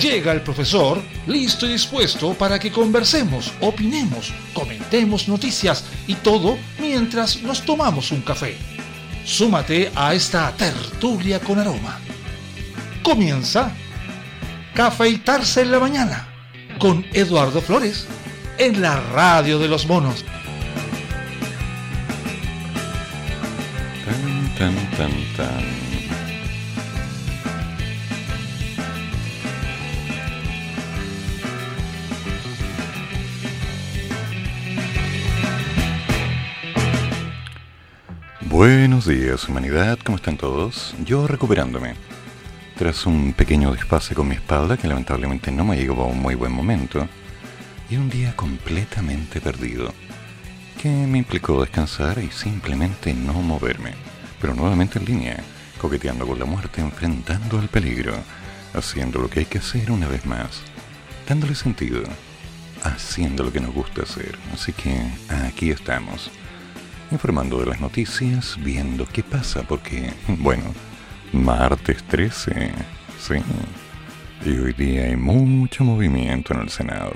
Llega el profesor, listo y dispuesto para que conversemos, opinemos, comentemos noticias y todo mientras nos tomamos un café. Súmate a esta tertulia con aroma. Comienza Cafeitarse en la mañana con Eduardo Flores en la radio de los monos. Buenos días, humanidad, ¿cómo están todos? Yo recuperándome. Tras un pequeño desfase con mi espalda, que lamentablemente no me llegó a un muy buen momento, y un día completamente perdido, que me implicó descansar y simplemente no moverme, pero nuevamente en línea, coqueteando con la muerte, enfrentando al peligro, haciendo lo que hay que hacer una vez más, dándole sentido, haciendo lo que nos gusta hacer. Así que aquí estamos informando de las noticias, viendo qué pasa, porque, bueno, martes 13, sí, y hoy día hay mucho movimiento en el Senado.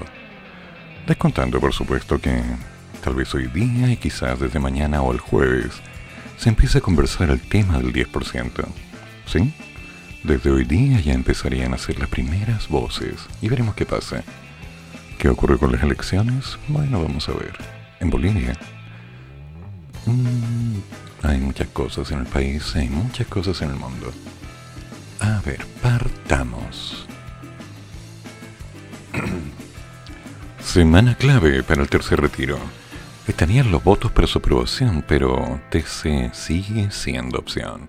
Descontando, por supuesto, que tal vez hoy día y quizás desde mañana o el jueves se empiece a conversar el tema del 10%, ¿sí? Desde hoy día ya empezarían a ser las primeras voces y veremos qué pasa. ¿Qué ocurre con las elecciones? Bueno, vamos a ver. En Bolivia Mm, hay muchas cosas en el país, hay muchas cosas en el mundo. A ver, partamos. Semana clave para el tercer retiro. Estarían los votos para su aprobación, pero TC sigue siendo opción.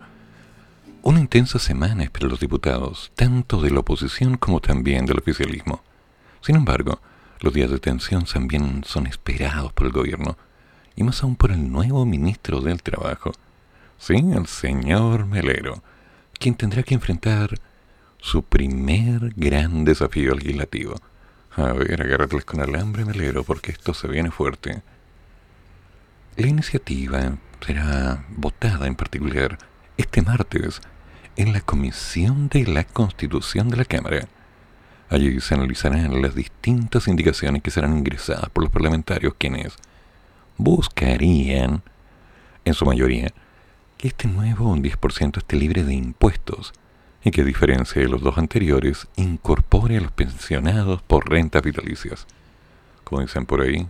Una intensa semana es para los diputados, tanto de la oposición como también del oficialismo. Sin embargo, los días de tensión también son esperados por el gobierno y más aún por el nuevo ministro del Trabajo, sí, el señor Melero, quien tendrá que enfrentar su primer gran desafío legislativo. A ver, agárrateles con alambre, Melero, porque esto se viene fuerte. La iniciativa será votada en particular este martes en la Comisión de la Constitución de la Cámara. Allí se analizarán las distintas indicaciones que serán ingresadas por los parlamentarios quienes buscarían, en su mayoría, que este nuevo 10% esté libre de impuestos y que, a diferencia de los dos anteriores, incorpore a los pensionados por rentas vitalicias. Como dicen por ahí,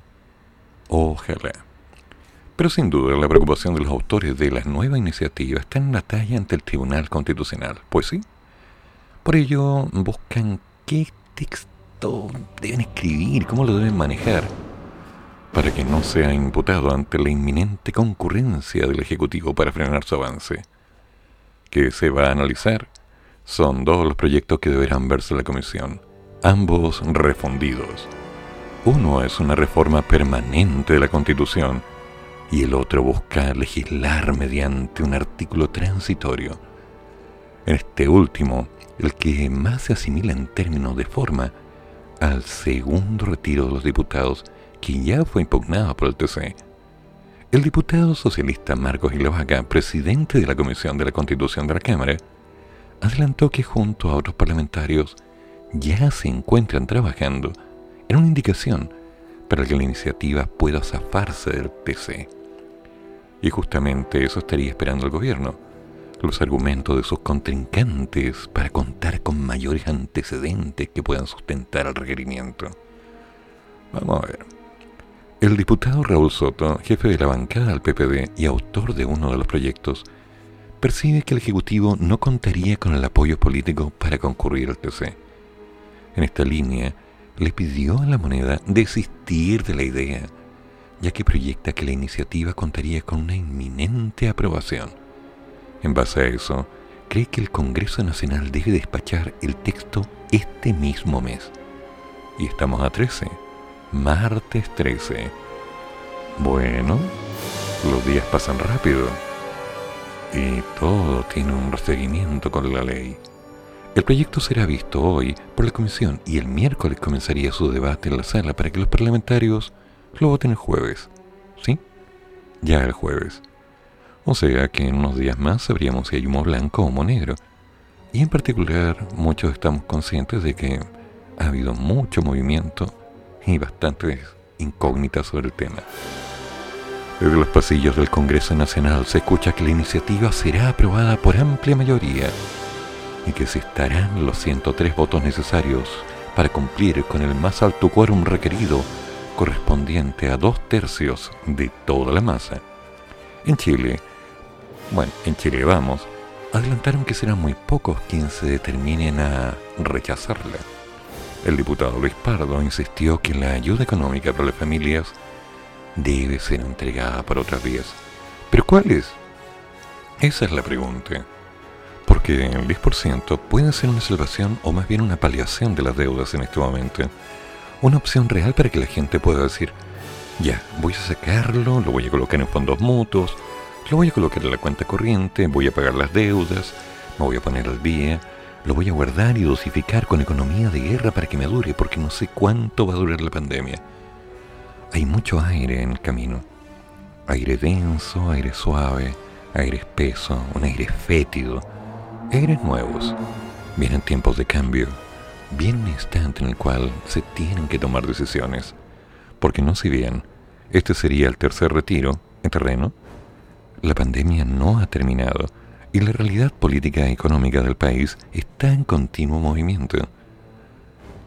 ojalá. Pero sin duda la preocupación de los autores de la nueva iniciativa está en la talla ante el Tribunal Constitucional. Pues sí. Por ello buscan qué texto deben escribir, cómo lo deben manejar para que no sea imputado ante la inminente concurrencia del Ejecutivo para frenar su avance. Que se va a analizar son dos los proyectos que deberán verse la Comisión, ambos refundidos. Uno es una reforma permanente de la Constitución y el otro busca legislar mediante un artículo transitorio. En este último, el que más se asimila en términos de forma al segundo retiro de los diputados que ya fue impugnado por el TC. El diputado socialista Marcos Ilavaca, presidente de la Comisión de la Constitución de la Cámara, adelantó que junto a otros parlamentarios ya se encuentran trabajando en una indicación para que la iniciativa pueda zafarse del TC. Y justamente eso estaría esperando el gobierno, los argumentos de sus contrincantes para contar con mayores antecedentes que puedan sustentar el requerimiento. Vamos a ver. El diputado Raúl Soto, jefe de la bancada del PPD y autor de uno de los proyectos, percibe que el Ejecutivo no contaría con el apoyo político para concurrir al TC. En esta línea, le pidió a la moneda desistir de la idea, ya que proyecta que la iniciativa contaría con una inminente aprobación. En base a eso, cree que el Congreso Nacional debe despachar el texto este mismo mes. Y estamos a 13 martes 13. Bueno, los días pasan rápido y todo tiene un seguimiento con la ley. El proyecto será visto hoy por la comisión y el miércoles comenzaría su debate en la sala para que los parlamentarios lo voten el jueves. ¿Sí? Ya el jueves. O sea que en unos días más sabríamos si hay humo blanco o humo negro. Y en particular, muchos estamos conscientes de que ha habido mucho movimiento y bastantes incógnitas sobre el tema. Desde los pasillos del Congreso Nacional se escucha que la iniciativa será aprobada por amplia mayoría y que se estarán los 103 votos necesarios para cumplir con el más alto quórum requerido correspondiente a dos tercios de toda la masa. En Chile, bueno, en Chile vamos, adelantaron que serán muy pocos quienes se determinen a rechazarla. El diputado Luis Pardo insistió que la ayuda económica para las familias debe ser entregada por otras vías. ¿Pero cuáles? Esa es la pregunta. Porque el 10% puede ser una salvación o más bien una paliación de las deudas en este momento. Una opción real para que la gente pueda decir, ya, voy a sacarlo, lo voy a colocar en fondos mutuos, lo voy a colocar en la cuenta corriente, voy a pagar las deudas, me voy a poner al día, lo voy a guardar y dosificar con economía de guerra para que me dure, porque no sé cuánto va a durar la pandemia. Hay mucho aire en el camino. Aire denso, aire suave, aire espeso, un aire fétido, aires nuevos. Vienen tiempos de cambio, viene un instante en el cual se tienen que tomar decisiones. Porque no si bien este sería el tercer retiro en terreno, la pandemia no ha terminado y la realidad política y económica del país está en continuo movimiento.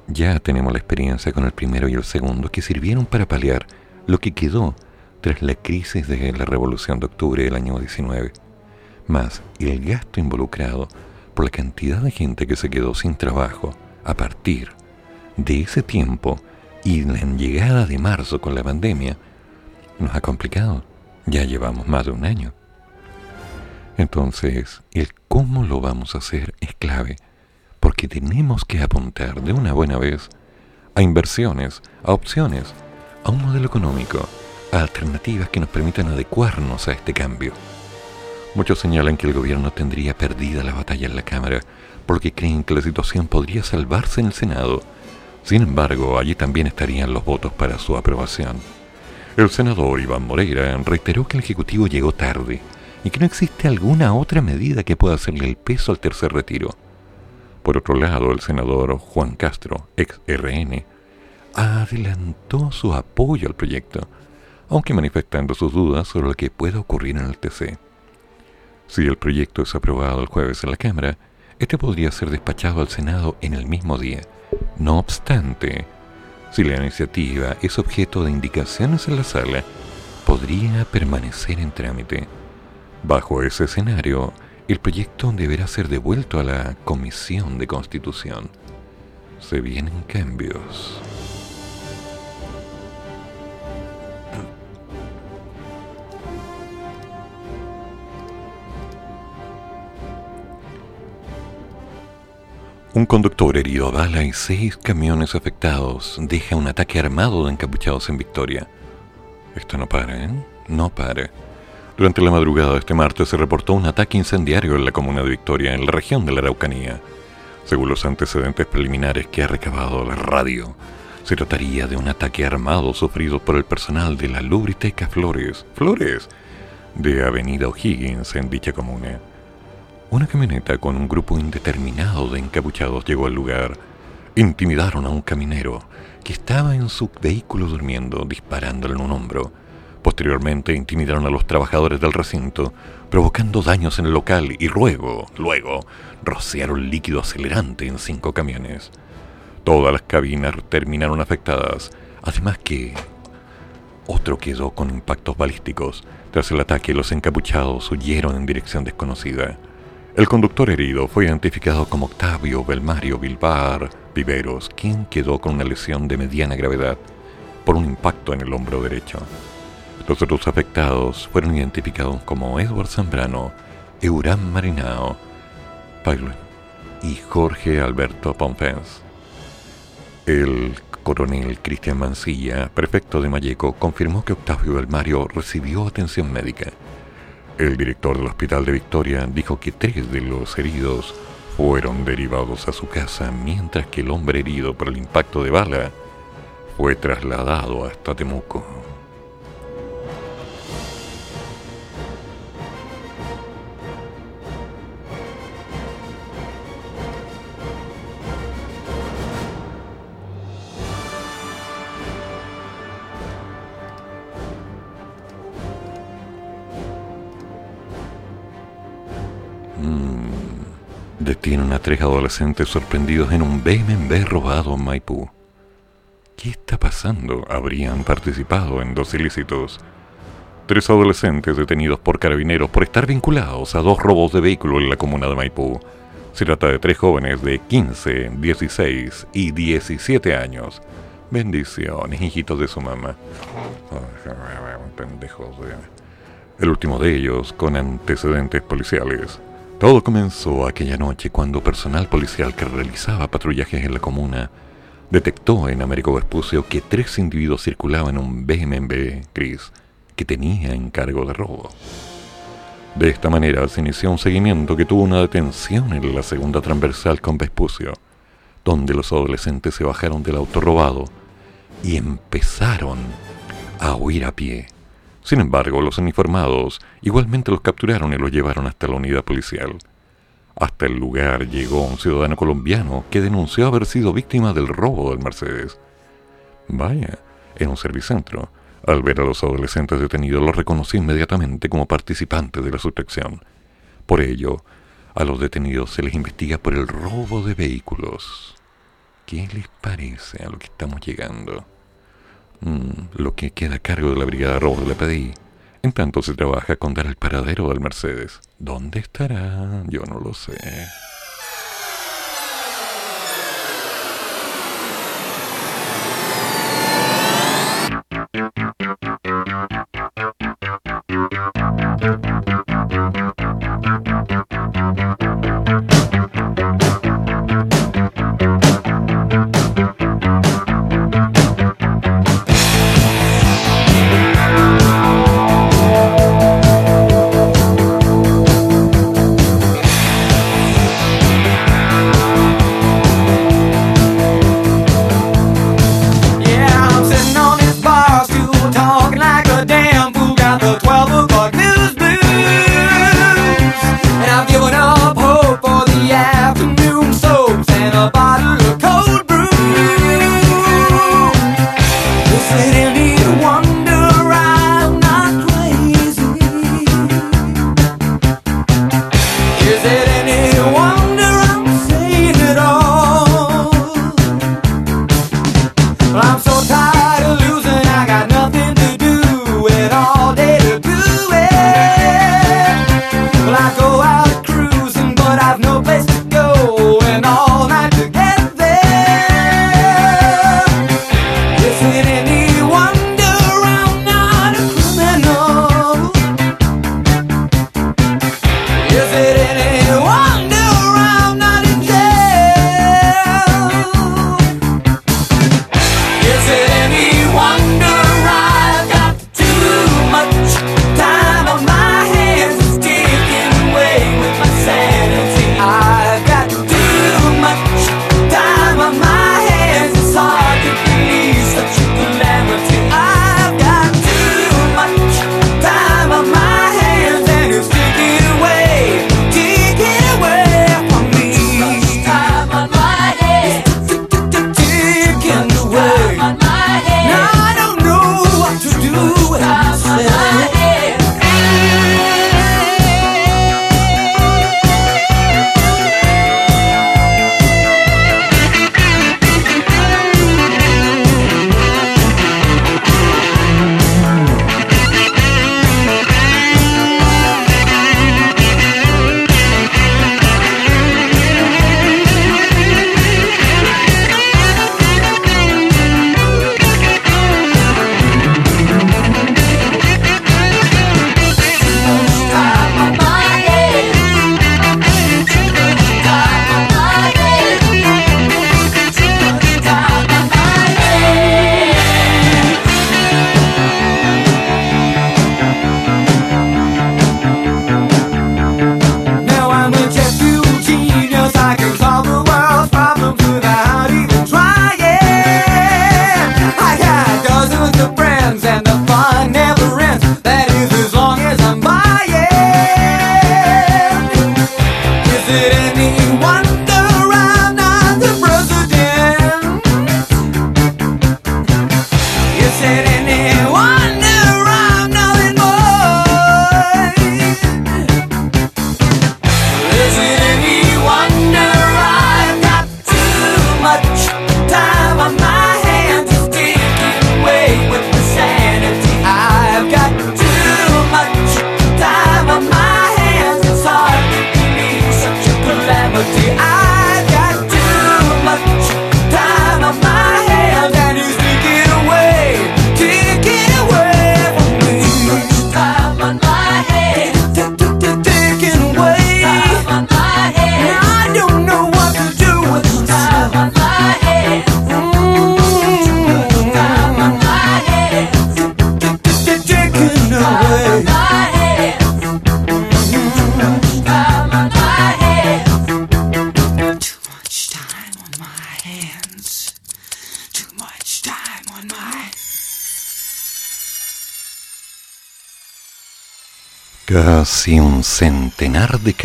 Ya tenemos la experiencia con el primero y el segundo que sirvieron para paliar lo que quedó tras la crisis de la Revolución de Octubre del año 19, más el gasto involucrado por la cantidad de gente que se quedó sin trabajo a partir de ese tiempo y la llegada de marzo con la pandemia nos ha complicado. Ya llevamos más de un año. Entonces, el cómo lo vamos a hacer es clave, porque tenemos que apuntar de una buena vez a inversiones, a opciones, a un modelo económico, a alternativas que nos permitan adecuarnos a este cambio. Muchos señalan que el gobierno tendría perdida la batalla en la Cámara porque creen que la situación podría salvarse en el Senado. Sin embargo, allí también estarían los votos para su aprobación. El senador Iván Moreira reiteró que el Ejecutivo llegó tarde y que no existe alguna otra medida que pueda hacerle el peso al tercer retiro. Por otro lado, el senador Juan Castro, ex RN, adelantó su apoyo al proyecto, aunque manifestando sus dudas sobre lo que pueda ocurrir en el TC. Si el proyecto es aprobado el jueves en la Cámara, este podría ser despachado al Senado en el mismo día. No obstante, si la iniciativa es objeto de indicaciones en la sala, podría permanecer en trámite. Bajo ese escenario, el proyecto deberá ser devuelto a la Comisión de Constitución. Se vienen cambios. Un conductor herido a bala y seis camiones afectados deja un ataque armado de encapuchados en Victoria. Esto no para, ¿eh? No para. Durante la madrugada de este martes se reportó un ataque incendiario en la comuna de Victoria, en la región de la Araucanía. Según los antecedentes preliminares que ha recabado la radio, se trataría de un ataque armado sufrido por el personal de la Lubriteca Flores, Flores, de Avenida O'Higgins en dicha comuna. Una camioneta con un grupo indeterminado de encapuchados llegó al lugar. Intimidaron a un caminero que estaba en su vehículo durmiendo, disparándole en un hombro. Posteriormente intimidaron a los trabajadores del recinto, provocando daños en el local y luego, luego, rociaron líquido acelerante en cinco camiones. Todas las cabinas terminaron afectadas, además que otro quedó con impactos balísticos. Tras el ataque, los encapuchados huyeron en dirección desconocida. El conductor herido fue identificado como Octavio Belmario Bilbar Viveros, quien quedó con una lesión de mediana gravedad por un impacto en el hombro derecho. Los otros afectados fueron identificados como Edward Zambrano, Euram Marinao, Pablo y Jorge Alberto Pompens. El coronel Cristian Mancilla, prefecto de Mayeco, confirmó que Octavio del Mario recibió atención médica. El director del Hospital de Victoria dijo que tres de los heridos fueron derivados a su casa, mientras que el hombre herido por el impacto de bala fue trasladado hasta Temuco. Detienen a tres adolescentes sorprendidos en un BMW robado en Maipú. ¿Qué está pasando? Habrían participado en dos ilícitos. Tres adolescentes detenidos por carabineros por estar vinculados a dos robos de vehículo en la comuna de Maipú. Se trata de tres jóvenes de 15, 16 y 17 años. Bendiciones, hijitos de su mamá. Pendejos. El último de ellos con antecedentes policiales. Todo comenzó aquella noche cuando personal policial que realizaba patrullajes en la comuna detectó en Américo Vespucio que tres individuos circulaban un BMW gris que tenía encargo de robo. De esta manera se inició un seguimiento que tuvo una detención en la segunda transversal con Vespucio, donde los adolescentes se bajaron del auto robado y empezaron a huir a pie. Sin embargo, los uniformados igualmente los capturaron y los llevaron hasta la unidad policial. Hasta el lugar llegó un ciudadano colombiano que denunció haber sido víctima del robo del Mercedes. Vaya, en un servicentro. Al ver a los adolescentes detenidos los reconoció inmediatamente como participantes de la sustracción. Por ello, a los detenidos se les investiga por el robo de vehículos. ¿Qué les parece a lo que estamos llegando? Mm, lo que queda a cargo de la Brigada Robos de la PDI. En tanto se trabaja con dar el paradero del Mercedes. ¿Dónde estará? Yo no lo sé.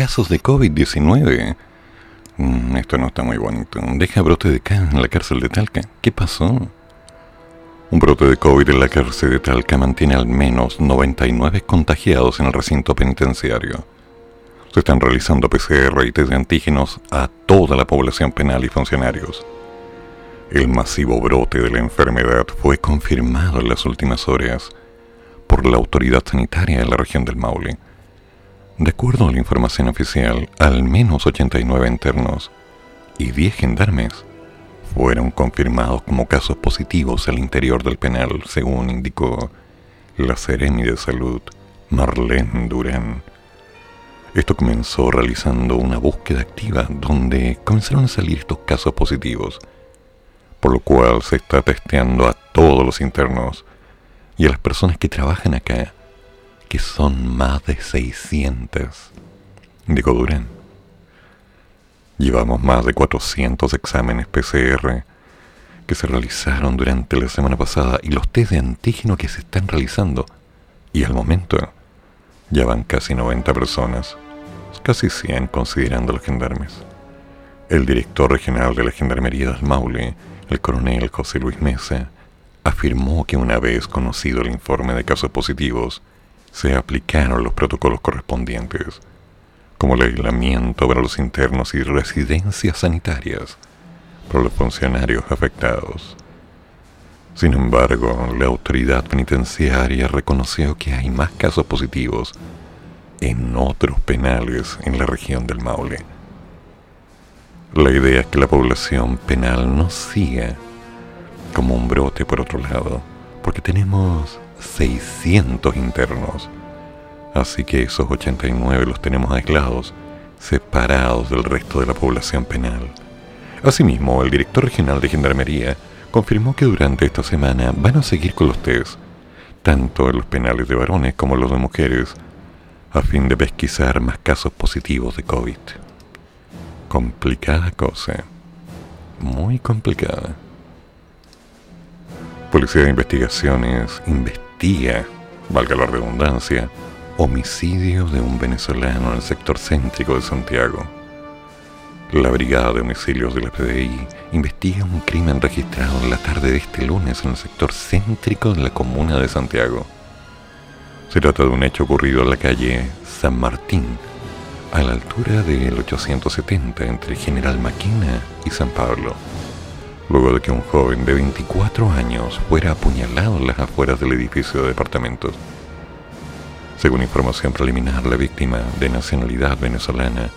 Casos de COVID-19. Mm, esto no está muy bonito. Deja brote de K en la cárcel de Talca. ¿Qué pasó? Un brote de COVID en la cárcel de Talca mantiene al menos 99 contagiados en el recinto penitenciario. Se están realizando PCR y test de antígenos a toda la población penal y funcionarios. El masivo brote de la enfermedad fue confirmado en las últimas horas por la autoridad sanitaria de la región del Maule. De acuerdo a la información oficial, al menos 89 internos y 10 gendarmes fueron confirmados como casos positivos al interior del penal, según indicó la Seremi de Salud, Marlene Durán. Esto comenzó realizando una búsqueda activa donde comenzaron a salir estos casos positivos, por lo cual se está testeando a todos los internos y a las personas que trabajan acá, que son más de 600. Digo Durán. Llevamos más de 400 exámenes PCR que se realizaron durante la semana pasada y los test de antígeno que se están realizando. Y al momento ya van casi 90 personas, casi 100 considerando los gendarmes. El director regional de la Gendarmería del Maule, el coronel José Luis Mesa, afirmó que una vez conocido el informe de casos positivos, se aplicaron los protocolos correspondientes, como el aislamiento para los internos y residencias sanitarias para los funcionarios afectados. Sin embargo, la autoridad penitenciaria reconoció que hay más casos positivos en otros penales en la región del Maule. La idea es que la población penal no siga como un brote por otro lado, porque tenemos 600 internos. Así que esos 89 los tenemos aislados, separados del resto de la población penal. Asimismo, el director regional de Gendarmería confirmó que durante esta semana van a seguir con los test, tanto en los penales de varones como los de mujeres, a fin de pesquisar más casos positivos de COVID. Complicada cosa. Muy complicada. Policía de Investigaciones investiga, valga la redundancia, homicidio de un venezolano en el sector céntrico de Santiago. La Brigada de Homicidios de la PDI investiga un crimen registrado en la tarde de este lunes en el sector céntrico de la comuna de Santiago. Se trata de un hecho ocurrido en la calle San Martín, a la altura del 870 entre General Maquina y San Pablo luego de que un joven de 24 años fuera apuñalado en las afueras del edificio de departamentos. Según información preliminar, la víctima, de nacionalidad venezolana,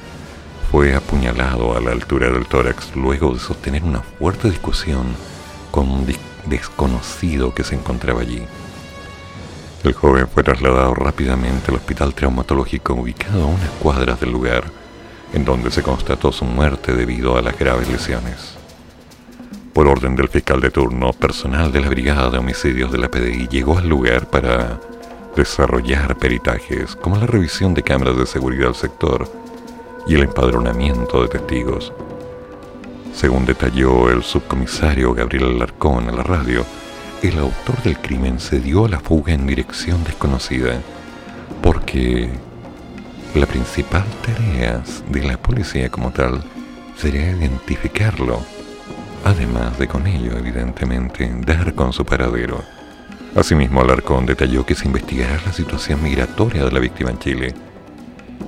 fue apuñalado a la altura del tórax luego de sostener una fuerte discusión con un desconocido que se encontraba allí. El joven fue trasladado rápidamente al hospital traumatológico ubicado a unas cuadras del lugar, en donde se constató su muerte debido a las graves lesiones. Por orden del fiscal de turno, personal de la Brigada de Homicidios de la PDI llegó al lugar para desarrollar peritajes como la revisión de cámaras de seguridad del sector y el empadronamiento de testigos. Según detalló el subcomisario Gabriel Alarcón a la radio, el autor del crimen se dio a la fuga en dirección desconocida porque la principal tarea de la policía como tal sería identificarlo además de con ello, evidentemente, dar con su paradero. Asimismo, Alarcón detalló que se investigará la situación migratoria de la víctima en Chile,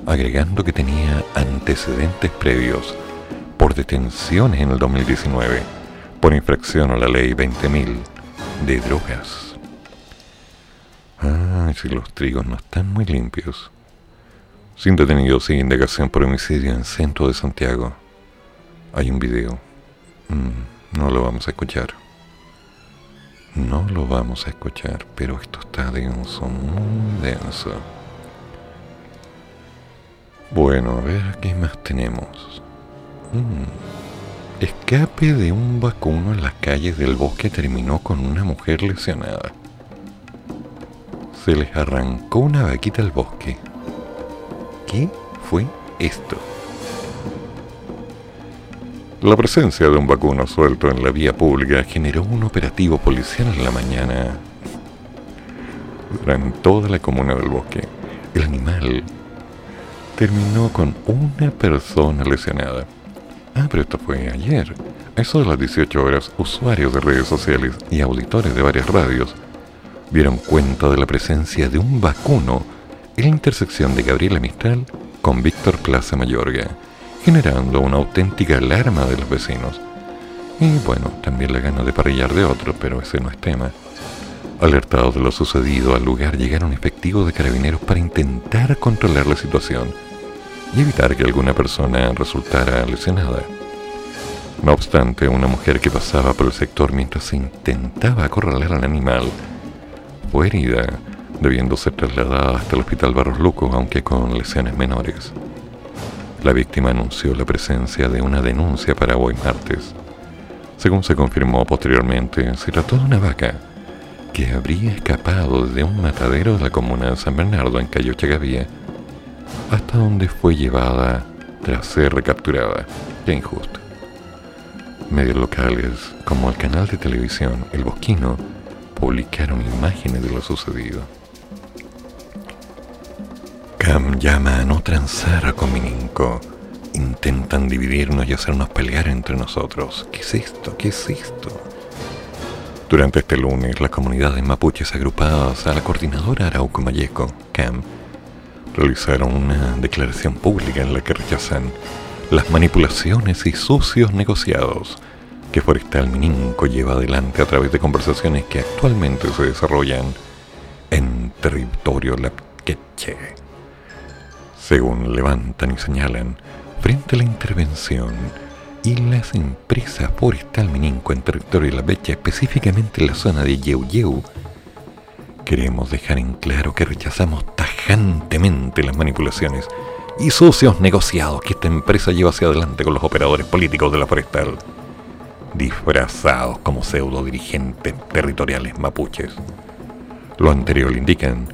agregando que tenía antecedentes previos por detenciones en el 2019 por infracción a la ley 20.000 de drogas. Ah, si los trigos no están muy limpios. Sin detenido sin indagación por homicidio en centro de Santiago. Hay un video. Mm, no lo vamos a escuchar. No lo vamos a escuchar, pero esto está denso, muy denso. Bueno, a ver qué más tenemos. Mm, escape de un vacuno en las calles del bosque terminó con una mujer lesionada. Se les arrancó una vaquita al bosque. ¿Qué fue esto? La presencia de un vacuno suelto en la vía pública generó un operativo policial en la mañana en toda la comuna del bosque. el animal terminó con una persona lesionada. Ah, pero esto fue ayer. A eso de las 18 horas, usuarios de redes sociales y auditores de varias radios dieron cuenta de la presencia de un vacuno en la intersección de Gabriela Mistral con Víctor Plaza Mayorga, generando una auténtica alarma de los vecinos. Y bueno, también la gana de parrillar de otro, pero ese no es tema. Alertados de lo sucedido, al lugar llegaron efectivos de carabineros para intentar controlar la situación y evitar que alguna persona resultara lesionada. No obstante, una mujer que pasaba por el sector mientras se intentaba acorralar al animal fue herida, debiendo ser trasladada hasta el hospital Barros Luco, aunque con lesiones menores. La víctima anunció la presencia de una denuncia para hoy martes. Según se confirmó posteriormente, se trató de una vaca que habría escapado desde un matadero de la comuna de San Bernardo en Cayo Chagavía hasta donde fue llevada tras ser recapturada. Qué injusto. Medios locales, como el canal de televisión El Bosquino, publicaron imágenes de lo sucedido. Cam llama a no transar con Mininco. Intentan dividirnos y hacernos pelear entre nosotros. ¿Qué es esto? ¿Qué es esto? Durante este lunes, las comunidades mapuches agrupadas a la coordinadora Arauco Mayeco, CAM, realizaron una declaración pública en la que rechazan las manipulaciones y sucios negociados que Forestal Mininco lleva adelante a través de conversaciones que actualmente se desarrollan en territorio lapqueche. Según levantan y señalan, frente a la intervención y las empresas forestal Mininco en territorio de la Becha, específicamente en la zona de Yeu queremos dejar en claro que rechazamos tajantemente las manipulaciones y sucios negociados que esta empresa lleva hacia adelante con los operadores políticos de la forestal, disfrazados como pseudo dirigentes territoriales mapuches. Lo anterior indican,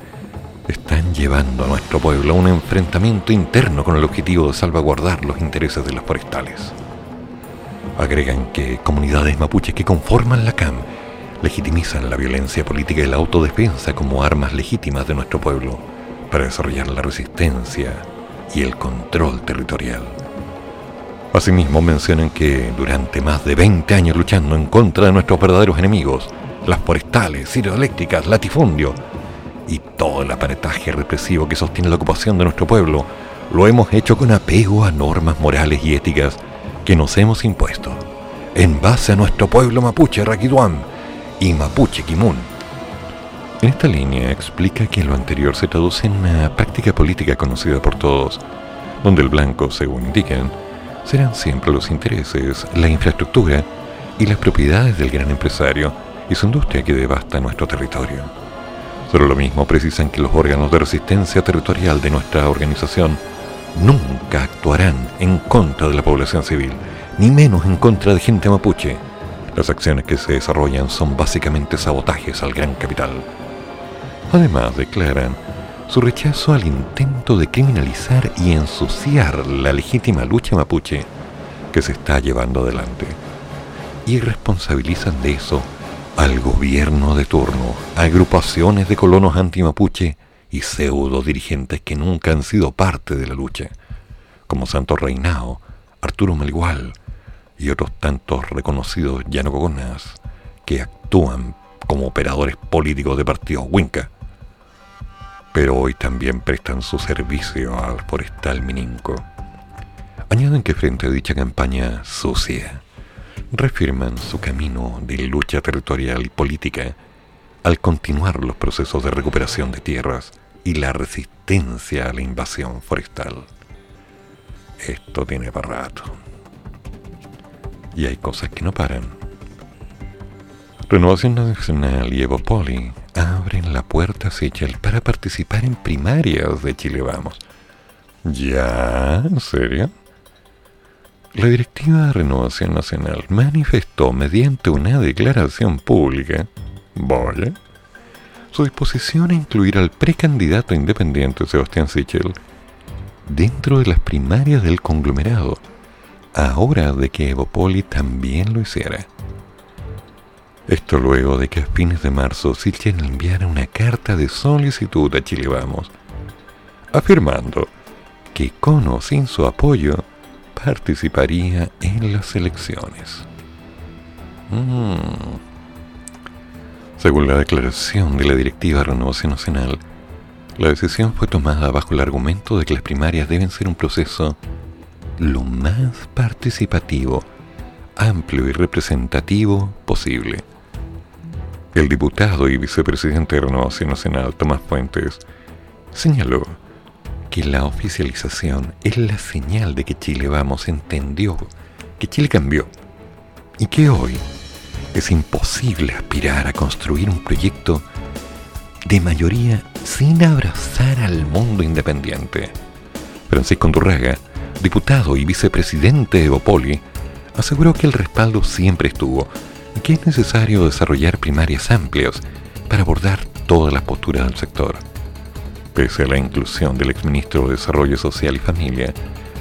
están llevando a nuestro pueblo a un enfrentamiento interno con el objetivo de salvaguardar los intereses de los forestales. Agregan que comunidades mapuches que conforman la CAM legitimizan la violencia política y la autodefensa como armas legítimas de nuestro pueblo para desarrollar la resistencia y el control territorial. Asimismo mencionan que durante más de 20 años luchando en contra de nuestros verdaderos enemigos, las forestales, hidroeléctricas, latifundio y todo el aparataje represivo que sostiene la ocupación de nuestro pueblo, lo hemos hecho con apego a normas morales y éticas que nos hemos impuesto, en base a nuestro pueblo mapuche Raquiduán y mapuche Kimun. En esta línea explica que lo anterior se traduce en una práctica política conocida por todos, donde el blanco, según indican, serán siempre los intereses, la infraestructura y las propiedades del gran empresario y su industria que devasta nuestro territorio. Sobre lo mismo precisan que los órganos de resistencia territorial de nuestra organización nunca actuarán en contra de la población civil, ni menos en contra de gente mapuche. Las acciones que se desarrollan son básicamente sabotajes al gran capital. Además, declaran su rechazo al intento de criminalizar y ensuciar la legítima lucha mapuche que se está llevando adelante. Y responsabilizan de eso al gobierno de turno, agrupaciones de colonos anti-mapuche y pseudo dirigentes que nunca han sido parte de la lucha, como Santos Reinao, Arturo Melgual y otros tantos reconocidos llanocogonas que actúan como operadores políticos de partidos Winca, pero hoy también prestan su servicio al forestal Mininco. Añaden que frente a dicha campaña sucia, refirman su camino de lucha territorial y política al continuar los procesos de recuperación de tierras y la resistencia a la invasión forestal. Esto tiene para. Y hay cosas que no paran. Renovación Nacional y Evopoli abren la puerta a Seychelles para participar en primarias de Chile Vamos. ¿Ya? ¿En serio? La directiva de Renovación Nacional manifestó mediante una declaración pública. Su disposición a incluir al precandidato independiente Sebastián Sichel dentro de las primarias del conglomerado, ahora de que Evopoli también lo hiciera. Esto luego de que a fines de marzo Sichel enviara una carta de solicitud a Chile Vamos, afirmando que con o sin su apoyo participaría en las elecciones. Mm. Según la declaración de la Directiva de Renovación Nacional, la decisión fue tomada bajo el argumento de que las primarias deben ser un proceso lo más participativo, amplio y representativo posible. El diputado y vicepresidente de Renovación Nacional, Tomás Fuentes, señaló que la oficialización es la señal de que Chile Vamos entendió que Chile cambió y que hoy es imposible aspirar a construir un proyecto de mayoría sin abrazar al mundo independiente. Francisco Andurraga, diputado y vicepresidente de Bopoli, aseguró que el respaldo siempre estuvo y que es necesario desarrollar primarias amplias para abordar todas las posturas del sector. Pese a la inclusión del exministro de Desarrollo Social y Familia,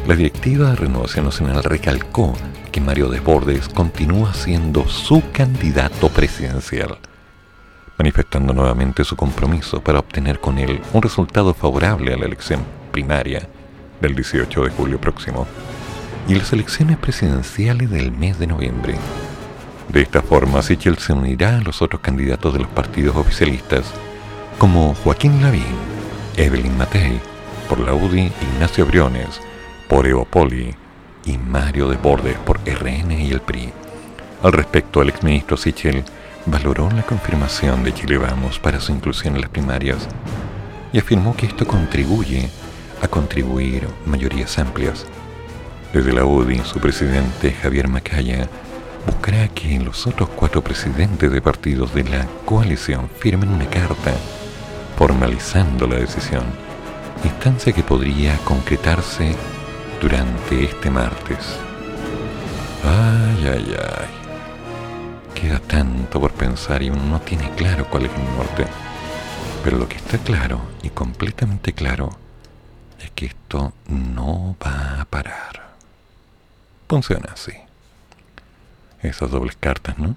la directiva de Renovación Nacional recalcó que Mario Desbordes continúa siendo su candidato presidencial, manifestando nuevamente su compromiso para obtener con él un resultado favorable a la elección primaria del 18 de julio próximo y las elecciones presidenciales del mes de noviembre. De esta forma, Sichel se unirá a los otros candidatos de los partidos oficialistas, como Joaquín Lavín, Evelyn Matei, por la UDI Ignacio Briones, por Evopoli y Mario de Bordes por RN y el PRI. Al respecto, el exministro Sichel valoró la confirmación de Chile Vamos para su inclusión en las primarias y afirmó que esto contribuye a contribuir mayorías amplias. Desde la UDI, su presidente Javier Macaya buscará que los otros cuatro presidentes de partidos de la coalición firmen una carta formalizando la decisión, instancia que podría concretarse durante este martes. Ay, ay, ay. Queda tanto por pensar y uno no tiene claro cuál es el norte. Pero lo que está claro y completamente claro es que esto no va a parar. Funciona así. Esas dobles cartas, ¿no?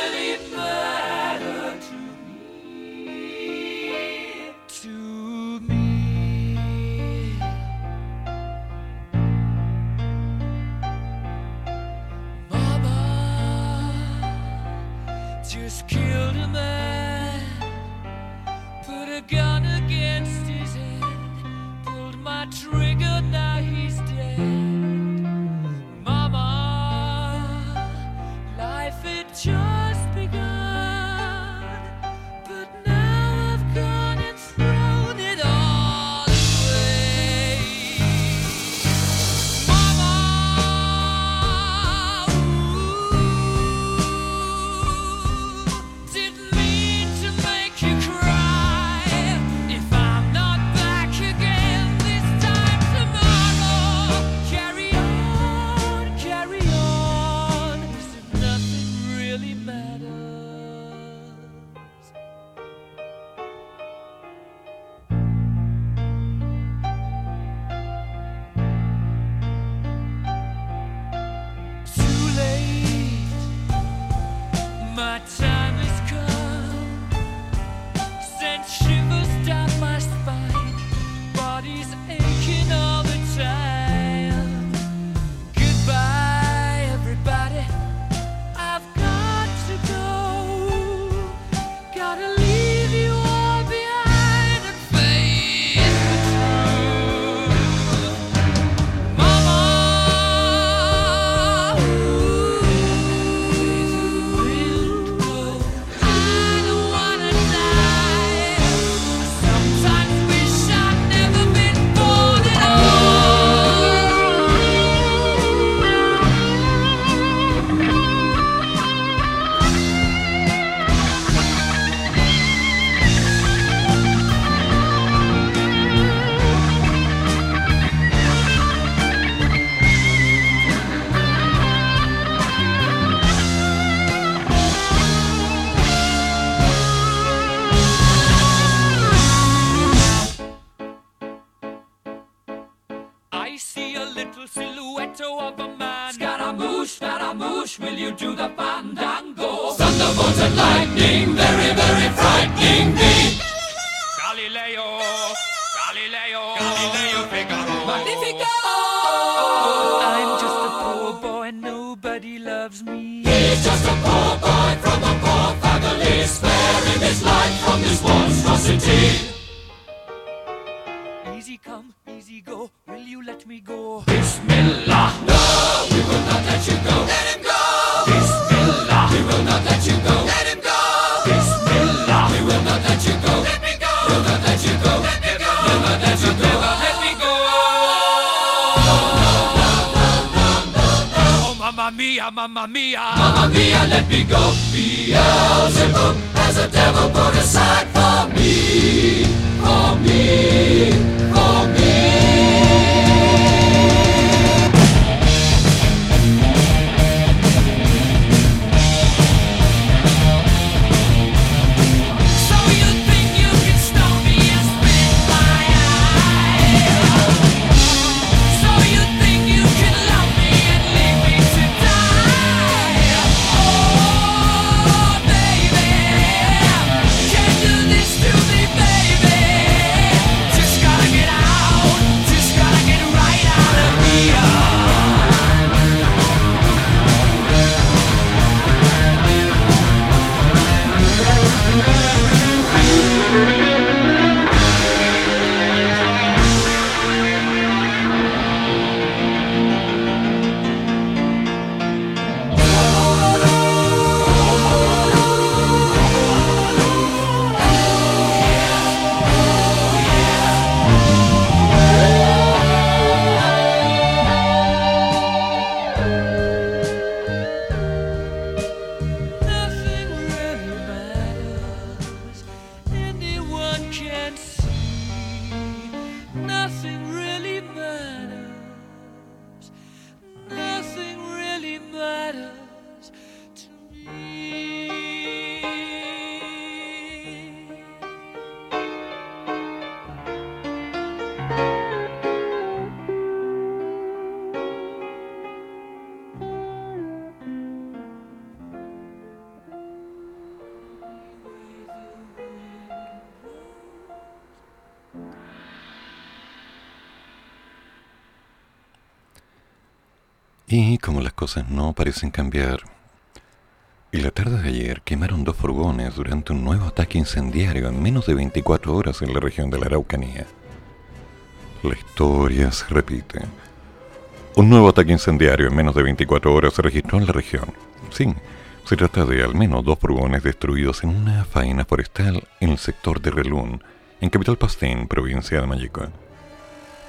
Y como las cosas no parecen cambiar, y la tarde de ayer quemaron dos furgones durante un nuevo ataque incendiario en menos de 24 horas en la región de la Araucanía. La historia se repite. Un nuevo ataque incendiario en menos de 24 horas se registró en la región. Sí, se trata de al menos dos furgones destruidos en una faena forestal en el sector de Relún, en Capital Pastín, provincia de Mayeco.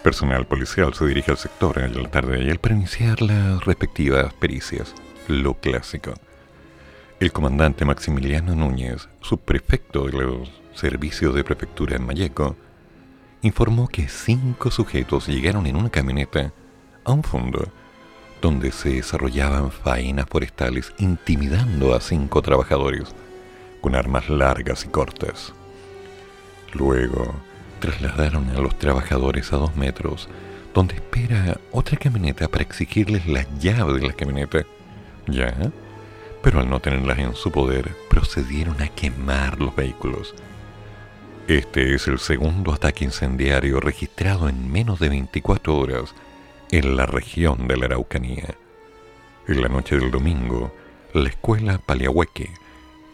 Personal policial se dirige al sector en la tarde de ayer para iniciar las respectivas pericias. Lo clásico. El comandante Maximiliano Núñez, subprefecto de los servicios de prefectura en Mayeco, informó que cinco sujetos llegaron en una camioneta a un fondo donde se desarrollaban faenas forestales intimidando a cinco trabajadores con armas largas y cortas. Luego trasladaron a los trabajadores a dos metros, donde espera otra camioneta para exigirles las llaves de la camioneta. ¿Ya? Pero al no tenerlas en su poder, procedieron a quemar los vehículos. Este es el segundo ataque incendiario registrado en menos de 24 horas en la región de la Araucanía. En la noche del domingo, la escuela Paliahueque,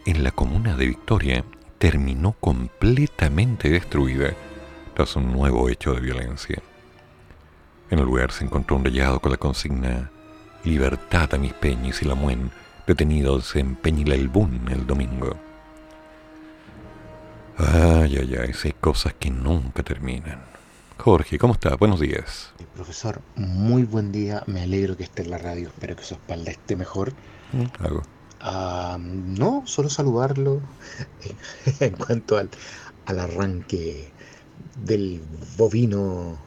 en la comuna de Victoria, terminó completamente destruida tras un nuevo hecho de violencia. En el lugar se encontró un rayado con la consigna Libertad a mis peñis y la muen, detenidos en Peñilalbún el domingo. Ay, ay, ay, hay cosas que nunca terminan. Jorge, ¿cómo estás? Buenos días. Profesor, muy buen día. Me alegro que esté en la radio. Espero que su espalda esté mejor. Hago. Ah, no, solo saludarlo en cuanto al, al arranque del bovino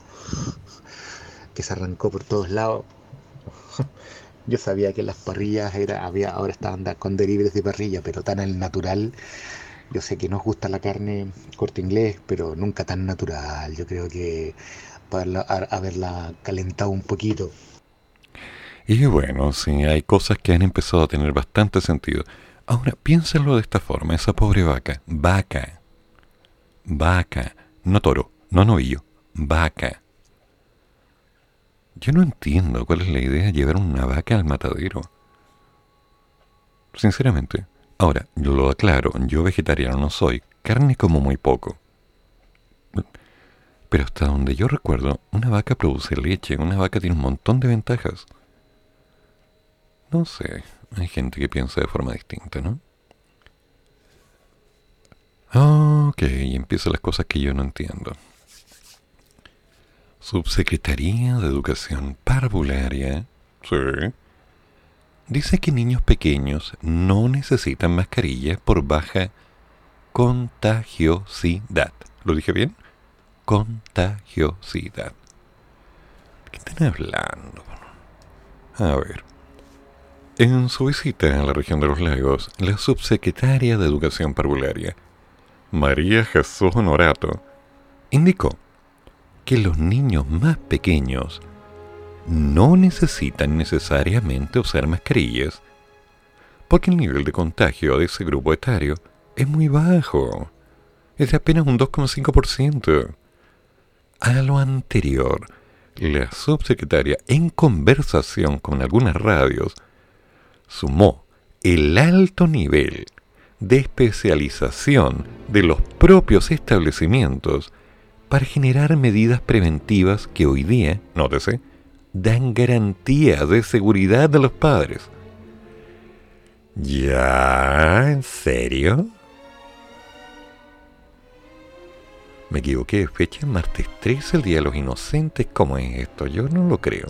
que se arrancó por todos lados. Yo sabía que las parrillas era, había, ahora estaban con deliveries de parrilla, pero tan al natural. Yo sé que nos gusta la carne corte inglés, pero nunca tan natural. Yo creo que para haberla, haberla calentado un poquito. Y bueno, sí, hay cosas que han empezado a tener bastante sentido. Ahora, piénsenlo de esta forma, esa pobre vaca, vaca, vaca, no toro, no novillo, vaca. Yo no entiendo cuál es la idea de llevar una vaca al matadero. Sinceramente. Ahora, yo lo aclaro, yo vegetariano no soy, carne como muy poco. Pero hasta donde yo recuerdo, una vaca produce leche, una vaca tiene un montón de ventajas. No sé, hay gente que piensa de forma distinta, ¿no? Ok, empiezan las cosas que yo no entiendo. Subsecretaría de Educación Parvularia. Sí. Dice que niños pequeños no necesitan mascarilla por baja contagiosidad. ¿Lo dije bien? Contagiosidad. ¿Qué están hablando? A ver. En su visita a la región de los lagos, la subsecretaria de Educación Parvularia, María Jesús Honorato, indicó que los niños más pequeños no necesitan necesariamente usar mascarillas porque el nivel de contagio de ese grupo etario es muy bajo, es de apenas un 2,5%. A lo anterior, la subsecretaria, en conversación con algunas radios, sumó el alto nivel de especialización de los propios establecimientos para generar medidas preventivas que hoy día, nótese, dan garantía de seguridad de los padres. ¿Ya? ¿En serio? Me equivoqué fecha, martes 3, el Día de los Inocentes. ¿Cómo es esto? Yo no lo creo.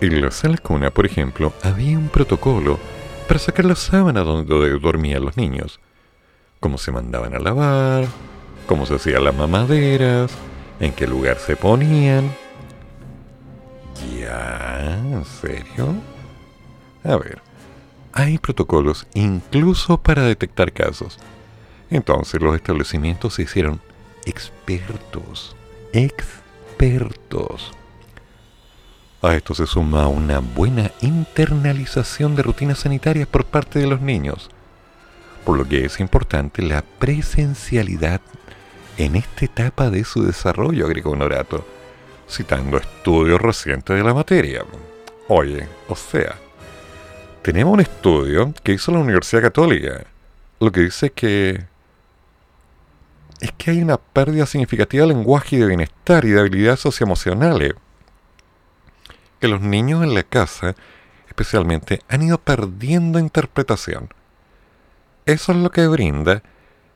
En la sala cuna, por ejemplo, había un protocolo para sacar la sábana donde dormían los niños. Cómo se mandaban a lavar, cómo se hacían las mamaderas, en qué lugar se ponían. ¿Ya? ¿En serio? A ver, hay protocolos incluso para detectar casos. Entonces los establecimientos se hicieron expertos. Expertos. A esto se suma una buena internalización de rutinas sanitarias por parte de los niños, por lo que es importante la presencialidad en esta etapa de su desarrollo, agregó Norato, citando estudios recientes de la materia. Oye, o sea, tenemos un estudio que hizo la Universidad Católica, lo que dice que es que hay una pérdida significativa de lenguaje y de bienestar y de habilidades socioemocionales que los niños en la casa, especialmente, han ido perdiendo interpretación. Eso es lo que brinda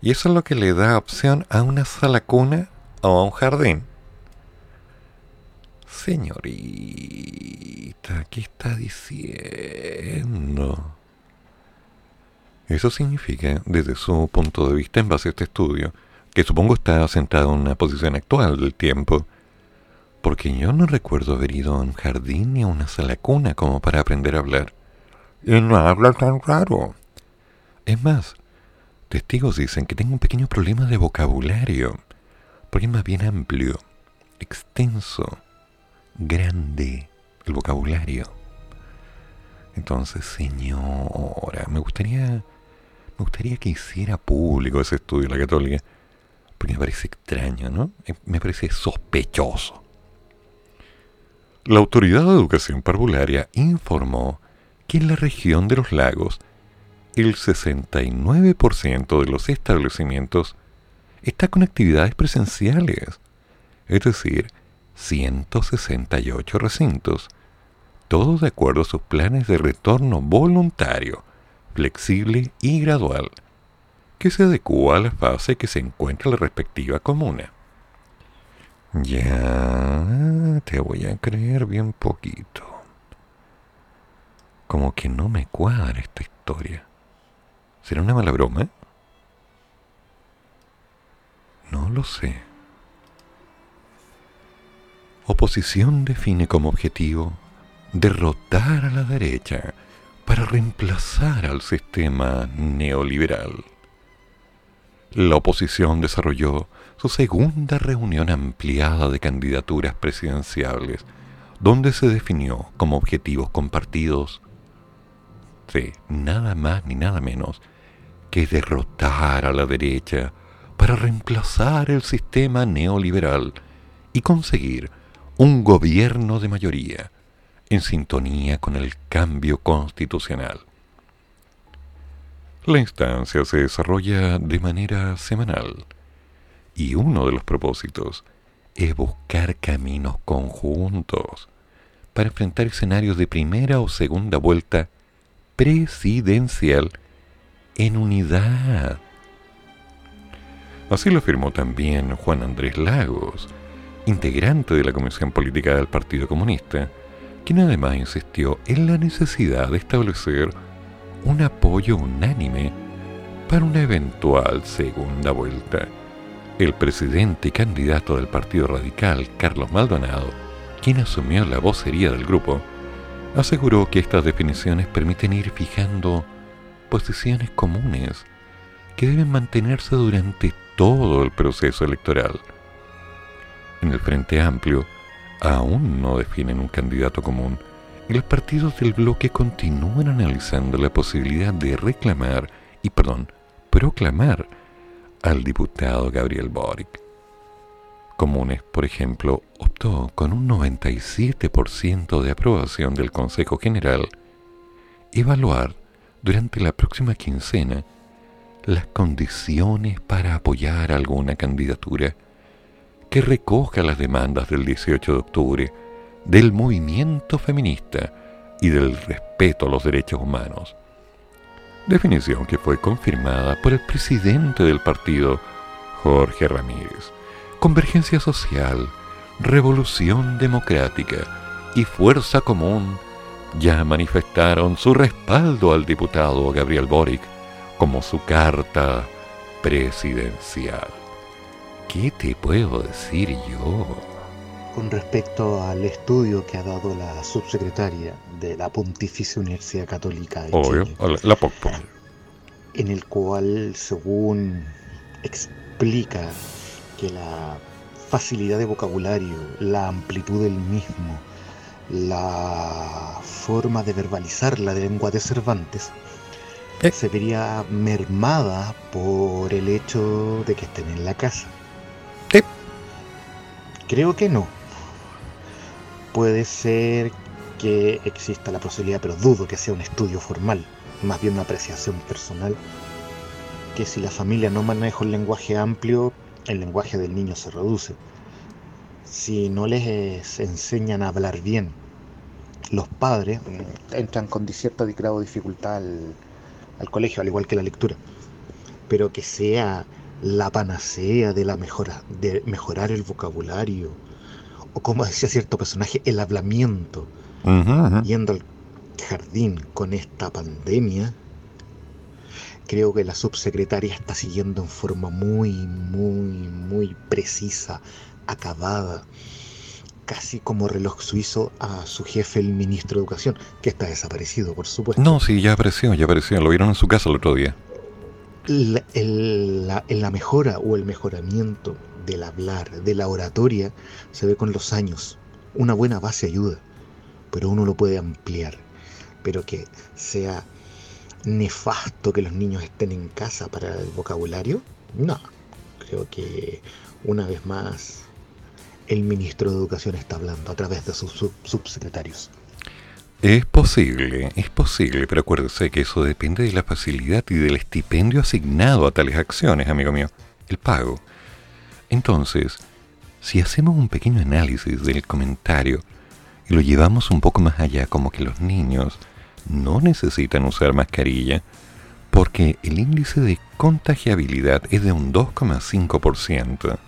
y eso es lo que le da opción a una sala cuna o a un jardín. Señorita, ¿qué está diciendo? Eso significa, desde su punto de vista en base a este estudio, que supongo está sentado en una posición actual del tiempo, porque yo no recuerdo haber ido a un jardín ni a una sala cuna como para aprender a hablar. Y no habla tan raro. Es más, testigos dicen que tengo un pequeño problema de vocabulario, porque bien amplio, extenso, grande el vocabulario. Entonces, señora, me gustaría, me gustaría que hiciera público ese estudio de la católica, porque me parece extraño, ¿no? Me parece sospechoso. La Autoridad de Educación Parvularia informó que en la región de los lagos el 69% de los establecimientos está con actividades presenciales, es decir, 168 recintos, todos de acuerdo a sus planes de retorno voluntario, flexible y gradual, que se adecúa a la fase que se encuentra la respectiva comuna. Ya, te voy a creer bien poquito. Como que no me cuadra esta historia. ¿Será una mala broma? No lo sé. Oposición define como objetivo derrotar a la derecha para reemplazar al sistema neoliberal. La oposición desarrolló su segunda reunión ampliada de candidaturas presidenciales donde se definió como objetivos compartidos de nada más ni nada menos que derrotar a la derecha para reemplazar el sistema neoliberal y conseguir un gobierno de mayoría en sintonía con el cambio constitucional. La instancia se desarrolla de manera semanal y uno de los propósitos es buscar caminos conjuntos para enfrentar escenarios de primera o segunda vuelta presidencial en unidad. Así lo afirmó también Juan Andrés Lagos, integrante de la Comisión Política del Partido Comunista, quien además insistió en la necesidad de establecer un apoyo unánime para una eventual segunda vuelta. El presidente y candidato del Partido Radical, Carlos Maldonado, quien asumió la vocería del grupo, aseguró que estas definiciones permiten ir fijando posiciones comunes que deben mantenerse durante todo el proceso electoral. En el Frente Amplio aún no definen un candidato común y los partidos del bloque continúan analizando la posibilidad de reclamar y, perdón, proclamar al diputado Gabriel Boric. Comunes, por ejemplo, optó con un 97% de aprobación del Consejo General evaluar durante la próxima quincena las condiciones para apoyar alguna candidatura que recoja las demandas del 18 de octubre del movimiento feminista y del respeto a los derechos humanos. Definición que fue confirmada por el presidente del partido, Jorge Ramírez. Convergencia Social, Revolución Democrática y Fuerza Común ya manifestaron su respaldo al diputado Gabriel Boric como su carta presidencial. ¿Qué te puedo decir yo? Con respecto al estudio que ha dado la subsecretaria de la Pontificia Universidad Católica de Obvio, Chile, la POC. en el cual, según explica que la facilidad de vocabulario, la amplitud del mismo, la forma de verbalizar la lengua de Cervantes, Eh. se vería mermada por el hecho de que estén en la casa. Sí. Creo que no. Puede ser que exista la posibilidad, pero dudo que sea un estudio formal, más bien una apreciación personal, que si la familia no maneja un lenguaje amplio, el lenguaje del niño se reduce. Si no les enseñan a hablar bien, los padres mm, entran con cierto grado de dificultad al, al colegio, al igual que la lectura. Pero que sea la panacea de la mejora, de mejorar el vocabulario, o como decía cierto personaje, el hablamiento, Ujú, ujú. yendo al jardín con esta pandemia, creo que la subsecretaria está siguiendo en forma muy, muy, muy precisa, acabada, casi como reloj suizo a su jefe, el ministro de Educación, que está desaparecido, por supuesto. No, sí, ya apareció, ya apareció. Lo vieron en su casa el otro día. la, el- la- en la mejora o el mejoramiento del hablar, de la oratoria, se ve con los años. Una buena base ayuda, pero uno lo puede ampliar. Pero que sea nefasto que los niños estén en casa para el vocabulario, no. Creo que una vez más el ministro de Educación está hablando a través de sus sub- subsecretarios. Es posible, es posible, pero acuérdese que eso depende de la facilidad y del estipendio asignado a tales acciones, amigo mío, el pago. Entonces, si hacemos un pequeño análisis del comentario y lo llevamos un poco más allá, como que los niños no necesitan usar mascarilla, porque el índice de contagiabilidad es de un 2,5%.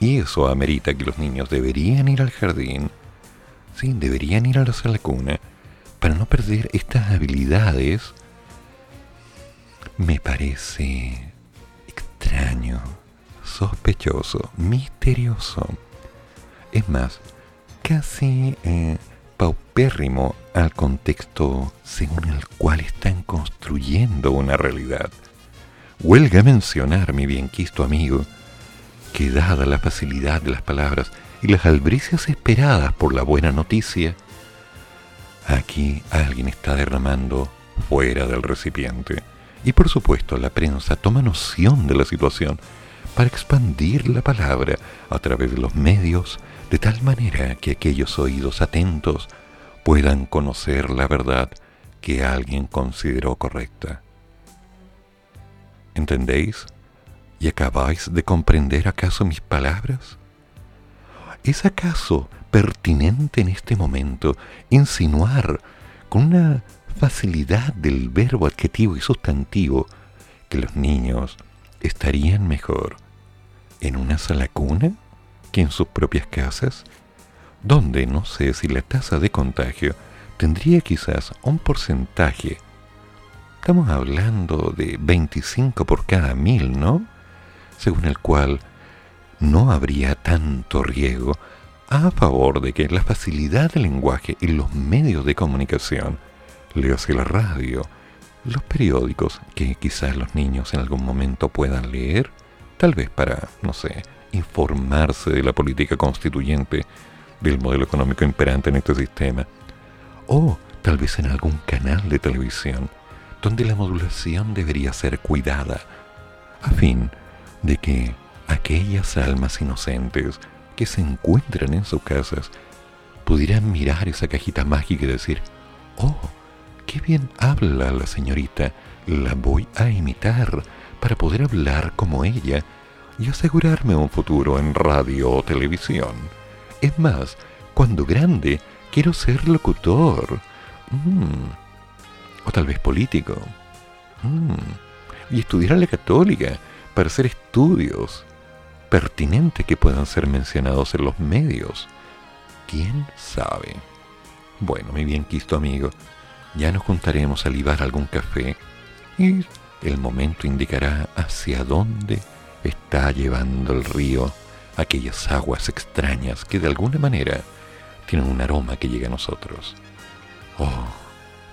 Y eso amerita que los niños deberían ir al jardín, sí, deberían ir a la cuna, para no perder estas habilidades. Me parece extraño, sospechoso, misterioso. Es más, casi eh, paupérrimo al contexto según el cual están construyendo una realidad. Huelga mencionar, mi bienquisto amigo, que dada la facilidad de las palabras y las albricias esperadas por la buena noticia, aquí alguien está derramando fuera del recipiente. Y por supuesto la prensa toma noción de la situación para expandir la palabra a través de los medios de tal manera que aquellos oídos atentos puedan conocer la verdad que alguien consideró correcta. ¿Entendéis? ¿Y acabáis de comprender acaso mis palabras? ¿Es acaso pertinente en este momento insinuar con una facilidad del verbo adjetivo y sustantivo que los niños estarían mejor en una sala cuna que en sus propias casas, donde no sé si la tasa de contagio tendría quizás un porcentaje. Estamos hablando de 25 por cada mil, ¿no? Según el cual no habría tanto riesgo a favor de que la facilidad del lenguaje y los medios de comunicación, léase la radio, los periódicos que quizás los niños en algún momento puedan leer, tal vez para, no sé, informarse de la política constituyente del modelo económico imperante en este sistema, o tal vez en algún canal de televisión donde la modulación debería ser cuidada, a fin de que aquellas almas inocentes que se encuentran en sus casas pudieran mirar esa cajita mágica y decir, oh, qué bien habla la señorita, la voy a imitar para poder hablar como ella y asegurarme un futuro en radio o televisión. Es más, cuando grande, quiero ser locutor. Mm. O tal vez político. Mm. Y estudiar a la católica para hacer estudios pertinentes que puedan ser mencionados en los medios. ¿Quién sabe? Bueno, mi bien quisto amigo, ya nos juntaremos a libar algún café y el momento indicará hacia dónde está llevando el río aquellas aguas extrañas que de alguna manera tienen un aroma que llega a nosotros. Oh,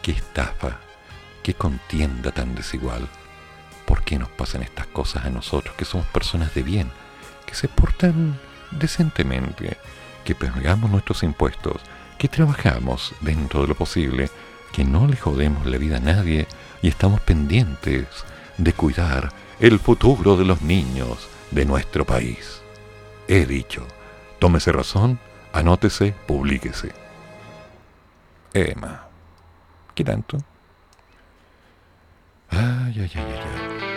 qué estafa, qué contienda tan desigual. ¿Por qué nos pasan estas cosas a nosotros que somos personas de bien, que se portan decentemente, que pagamos nuestros impuestos, que trabajamos dentro de lo posible, que no le jodemos la vida a nadie y estamos pendientes de cuidar el futuro de los niños de nuestro país? He dicho, tómese razón Anótese, publíquese. Emma. ¿Qué tanto? Ay, ay, ay, ay, ay.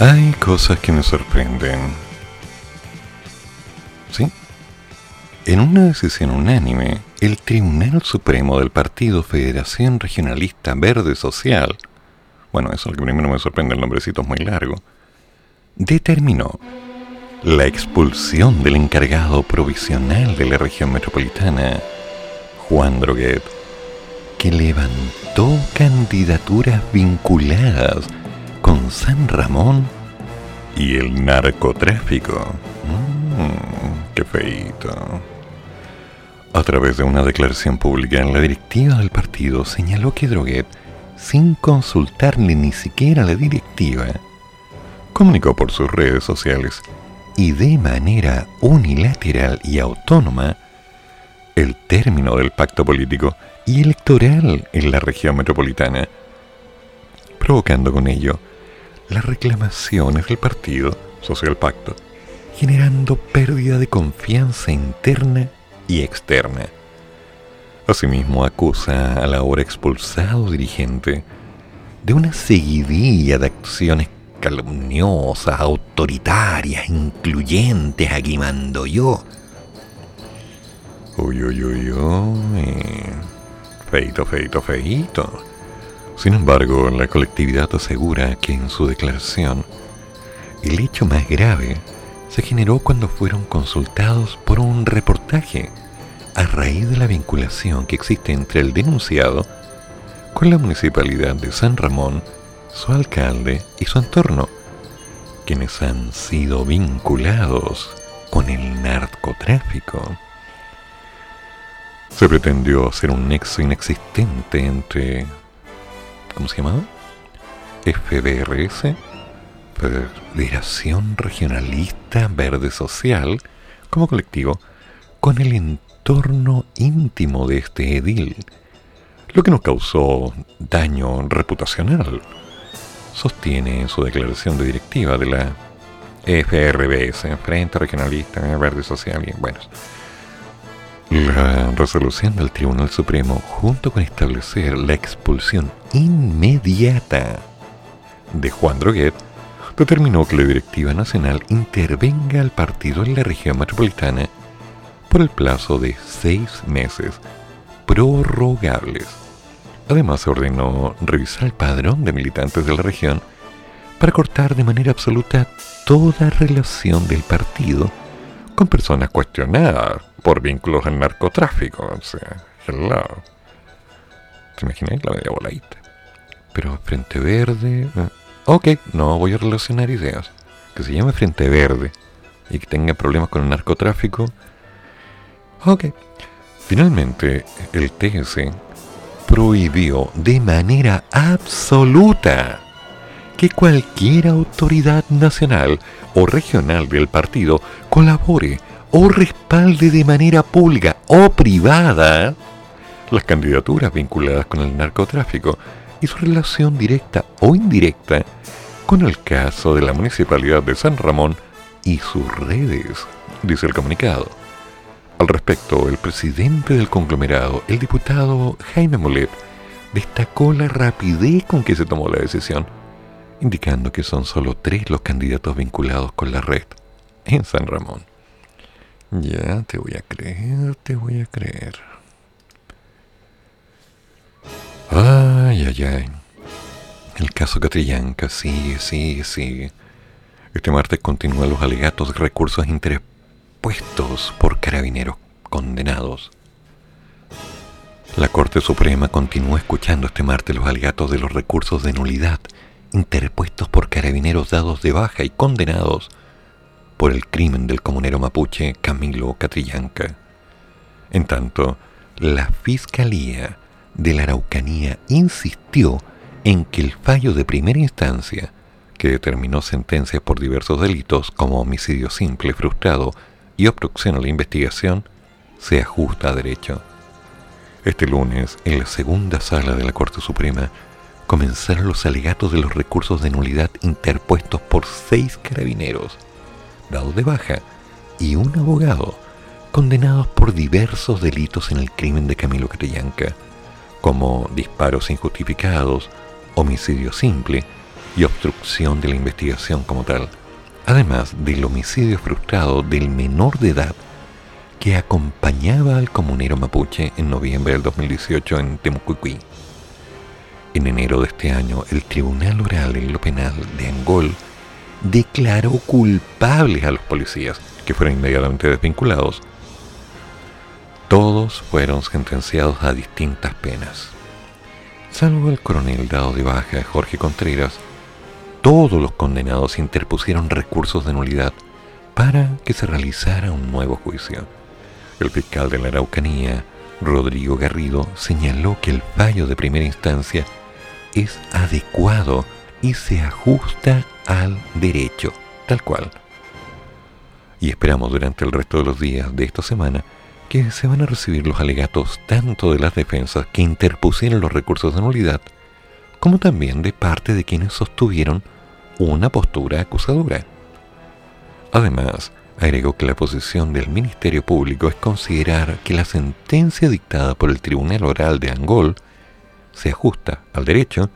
Hay cosas que me sorprenden. ¿Sí? En una decisión unánime, el Tribunal Supremo del Partido Federación Regionalista Verde Social, bueno, eso es lo que primero me sorprende, el nombrecito es muy largo, determinó la expulsión del encargado provisional de la región metropolitana, Juan Droguet, que levantó candidaturas vinculadas con San Ramón y el narcotráfico. Mmm, qué feito. A través de una declaración pública, la directiva del partido señaló que Droguet, sin consultarle ni siquiera a la directiva, comunicó por sus redes sociales y de manera unilateral y autónoma el término del pacto político y electoral en la región metropolitana, provocando con ello las reclamaciones del partido social pacto, generando pérdida de confianza interna y externa. Asimismo acusa al ahora expulsado dirigente de una seguidilla de acciones calumniosas, autoritarias, incluyentes, aquí mando yo. Uy, uy, uy, uy. Feito, feito, feito. Sin embargo, la colectividad asegura que en su declaración, el hecho más grave se generó cuando fueron consultados por un reportaje a raíz de la vinculación que existe entre el denunciado con la municipalidad de San Ramón, su alcalde y su entorno, quienes han sido vinculados con el narcotráfico. Se pretendió hacer un nexo inexistente entre ¿cómo se llamaba? FBRS, Federación Regionalista Verde Social, como colectivo, con el entorno íntimo de este edil, lo que nos causó daño reputacional, sostiene en su declaración de directiva de la FRBS, Frente Regionalista Verde Social, y bueno, la resolución del Tribunal Supremo, junto con establecer la expulsión inmediata de Juan Droguet, determinó que la Directiva Nacional intervenga al partido en la región metropolitana por el plazo de seis meses prorrogables. Además, se ordenó revisar el padrón de militantes de la región para cortar de manera absoluta toda relación del partido con personas cuestionadas por vínculos al narcotráfico. O sea, hello. ¿Te imaginas la media voladita? Pero Frente Verde... Eh, ok, no voy a relacionar ideas. Que se llame Frente Verde y que tenga problemas con el narcotráfico. Ok. Finalmente, el TS prohibió de manera absoluta que cualquier autoridad nacional o regional del partido colabore o respalde de manera pública o privada las candidaturas vinculadas con el narcotráfico y su relación directa o indirecta con el caso de la Municipalidad de San Ramón y sus redes, dice el comunicado. Al respecto, el presidente del conglomerado, el diputado Jaime Molet, destacó la rapidez con que se tomó la decisión indicando que son solo tres los candidatos vinculados con la red en San Ramón. Ya te voy a creer, te voy a creer. Ay, ay, ay. El caso Catrillanca sigue, sigue, sigue. Este martes continúan los alegatos recursos interpuestos por carabineros condenados. La Corte Suprema continúa escuchando este martes los alegatos de los recursos de nulidad interpuestos por carabineros dados de baja y condenados por el crimen del comunero mapuche Camilo Catrillanca. En tanto, la Fiscalía de la Araucanía insistió en que el fallo de primera instancia, que determinó sentencias por diversos delitos como homicidio simple, frustrado y obstrucción a la investigación, se ajusta a derecho. Este lunes, en la segunda sala de la Corte Suprema, comenzaron los alegatos de los recursos de nulidad interpuestos por seis carabineros, dados de baja, y un abogado, condenados por diversos delitos en el crimen de Camilo Catrillanca, como disparos injustificados, homicidio simple y obstrucción de la investigación como tal, además del homicidio frustrado del menor de edad que acompañaba al comunero mapuche en noviembre del 2018 en Temucuicuí. En enero de este año, el Tribunal Oral en lo Penal de Angol declaró culpables a los policías, que fueron inmediatamente desvinculados. Todos fueron sentenciados a distintas penas. Salvo el coronel dado de baja Jorge Contreras, todos los condenados interpusieron recursos de nulidad para que se realizara un nuevo juicio. El fiscal de la Araucanía, Rodrigo Garrido, señaló que el fallo de primera instancia es adecuado y se ajusta al derecho, tal cual. Y esperamos durante el resto de los días de esta semana que se van a recibir los alegatos tanto de las defensas que interpusieron los recursos de nulidad, como también de parte de quienes sostuvieron una postura acusadora. Además, Agregó que la posición del Ministerio Público es considerar que la sentencia dictada por el Tribunal Oral de Angol se ajusta al derecho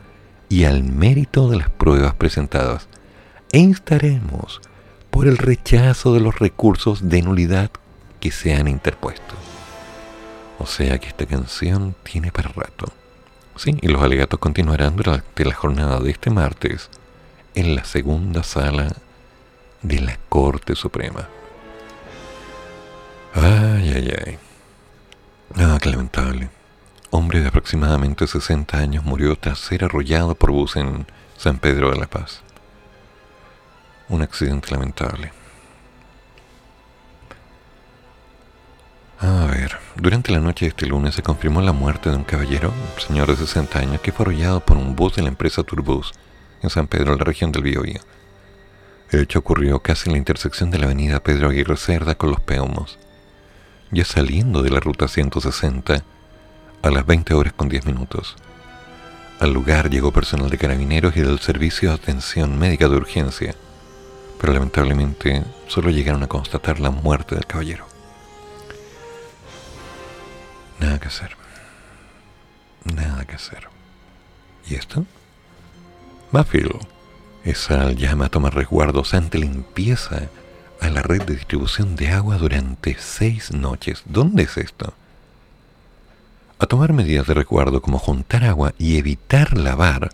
y al mérito de las pruebas presentadas e instaremos por el rechazo de los recursos de nulidad que se han interpuesto. O sea que esta canción tiene para rato. Sí, y los alegatos continuarán durante la jornada de este martes en la segunda sala de la Corte Suprema. Ay, ay, ay. Ah, qué lamentable. Hombre de aproximadamente 60 años murió tras ser arrollado por bus en San Pedro de la Paz. Un accidente lamentable. A ver, durante la noche de este lunes se confirmó la muerte de un caballero, señor de 60 años, que fue arrollado por un bus de la empresa Turbus en San Pedro, la región del Biobío. El hecho ocurrió casi en la intersección de la avenida Pedro Aguirre Cerda con los Peumos ya saliendo de la ruta 160 a las 20 horas con 10 minutos. Al lugar llegó personal de carabineros y del Servicio de Atención Médica de Urgencia, pero lamentablemente solo llegaron a constatar la muerte del caballero. Nada que hacer. Nada que hacer. ¿Y esto? Mafil. Esa llama toma resguardos ante limpieza a la red de distribución de agua durante seis noches. ¿Dónde es esto? A tomar medidas de recuerdo como juntar agua y evitar lavar,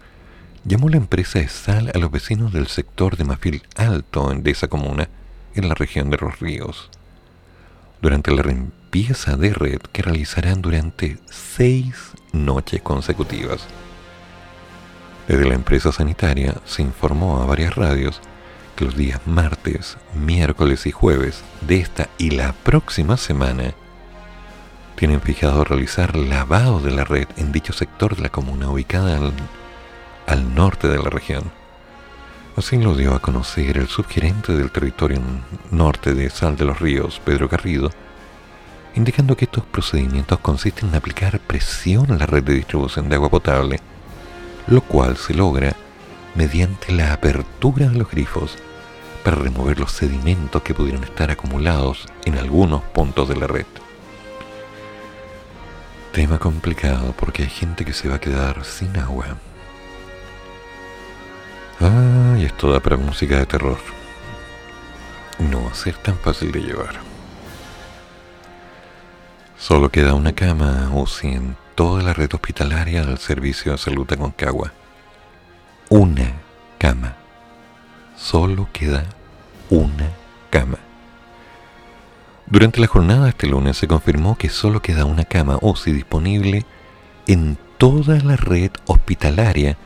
llamó la empresa sal a los vecinos del sector de Mafil Alto de esa comuna, en la región de los ríos. Durante la limpieza de red que realizarán durante seis noches consecutivas. Desde la empresa sanitaria se informó a varias radios los días martes, miércoles y jueves de esta y la próxima semana tienen fijado realizar lavado de la red en dicho sector de la comuna ubicada al, al norte de la región. Así lo dio a conocer el subgerente del territorio norte de Sal de los Ríos, Pedro Garrido, indicando que estos procedimientos consisten en aplicar presión a la red de distribución de agua potable, lo cual se logra mediante la apertura de los grifos para remover los sedimentos que pudieran estar acumulados en algunos puntos de la red. Tema complicado porque hay gente que se va a quedar sin agua. Ah, y esto da para música de terror. No va a ser tan fácil de llevar. Solo queda una cama UCI en toda la red hospitalaria del Servicio de Salud de Concagua. Una cama solo queda una cama. Durante la jornada de este lunes se confirmó que solo queda una cama OSI disponible en toda la red hospitalaria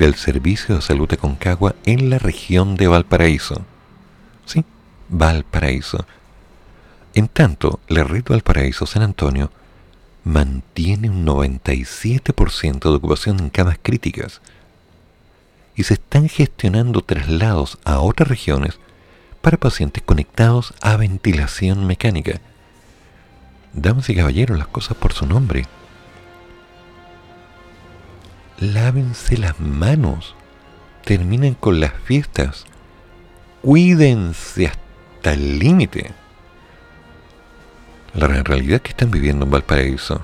del Servicio de Salud de Concagua en la región de Valparaíso. Sí, Valparaíso. En tanto, la red Valparaíso San Antonio mantiene un 97% de ocupación en camas críticas y se están gestionando traslados a otras regiones para pacientes conectados a ventilación mecánica. Damas y caballeros, las cosas por su nombre. Lávense las manos. Terminen con las fiestas. Cuídense hasta el límite. La realidad que están viviendo en Valparaíso.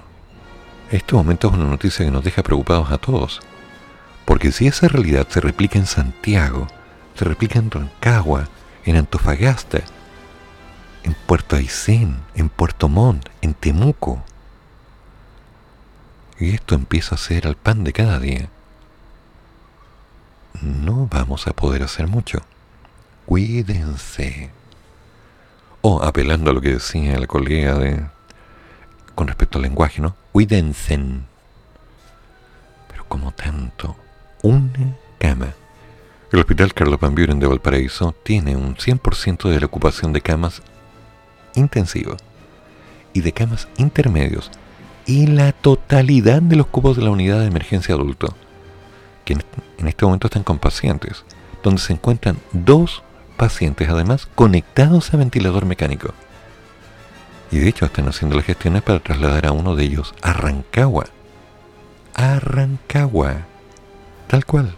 Este momento es una noticia que nos deja preocupados a todos Porque si esa realidad se replica en Santiago, se replica en Rancagua, en Antofagasta, en Puerto Aysén, en Puerto Montt, en Temuco, y esto empieza a ser al pan de cada día, no vamos a poder hacer mucho. Cuídense. O apelando a lo que decía la colega de, con respecto al lenguaje, ¿no? Cuídense. Pero como tanto, una cama. El Hospital Carlos Van Buren de Valparaíso tiene un 100% de la ocupación de camas intensivas y de camas intermedios y la totalidad de los cubos de la unidad de emergencia adulto, que en este momento están con pacientes, donde se encuentran dos pacientes además conectados a ventilador mecánico. Y de hecho están haciendo las gestiones para trasladar a uno de ellos a Rancagua. A Rancagua. Tal cual.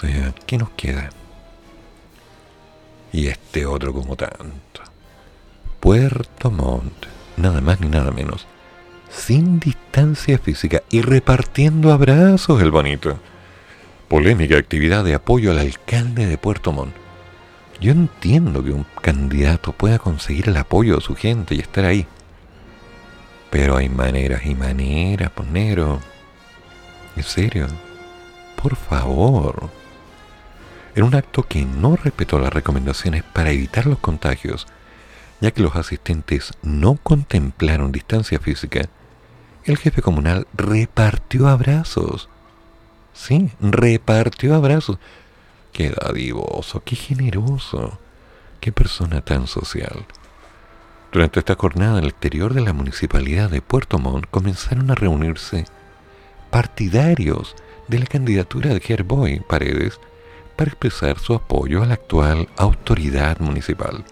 Sea, ¿qué nos queda? Y este otro como tanto. Puerto Montt nada más ni nada menos, sin distancia física y repartiendo abrazos el bonito. Polémica actividad de apoyo al alcalde de Puerto Montt. Yo entiendo que un candidato pueda conseguir el apoyo de su gente y estar ahí. Pero hay maneras y maneras, pues, negro. En serio. Por favor. En un acto que no respetó las recomendaciones para evitar los contagios, ya que los asistentes no contemplaron distancia física, el jefe comunal repartió abrazos. Sí, repartió abrazos. Qué dadivoso, qué generoso, qué persona tan social. Durante esta jornada el exterior de la municipalidad de Puerto Montt comenzaron a reunirse partidarios de la candidatura de Gerboy Paredes para expresar su apoyo a la actual autoridad municipal.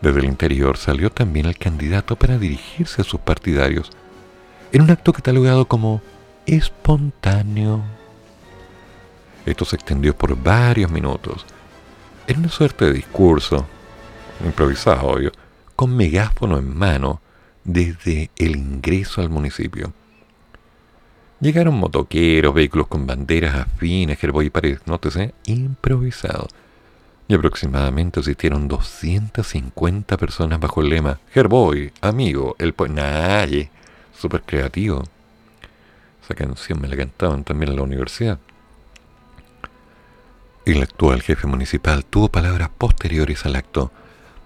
Desde el interior salió también el candidato para dirigirse a sus partidarios en un acto catalogado como espontáneo. Esto se extendió por varios minutos. Era una suerte de discurso, improvisado, obvio, con megáfono en mano desde el ingreso al municipio. Llegaron motoqueros, vehículos con banderas afines, gerboy y paredes, nótese, improvisado y aproximadamente asistieron 250 personas bajo el lema Herboy, amigo, el po Nadie, súper creativo. Esa canción me la cantaban también en la universidad. El actual jefe municipal tuvo palabras posteriores al acto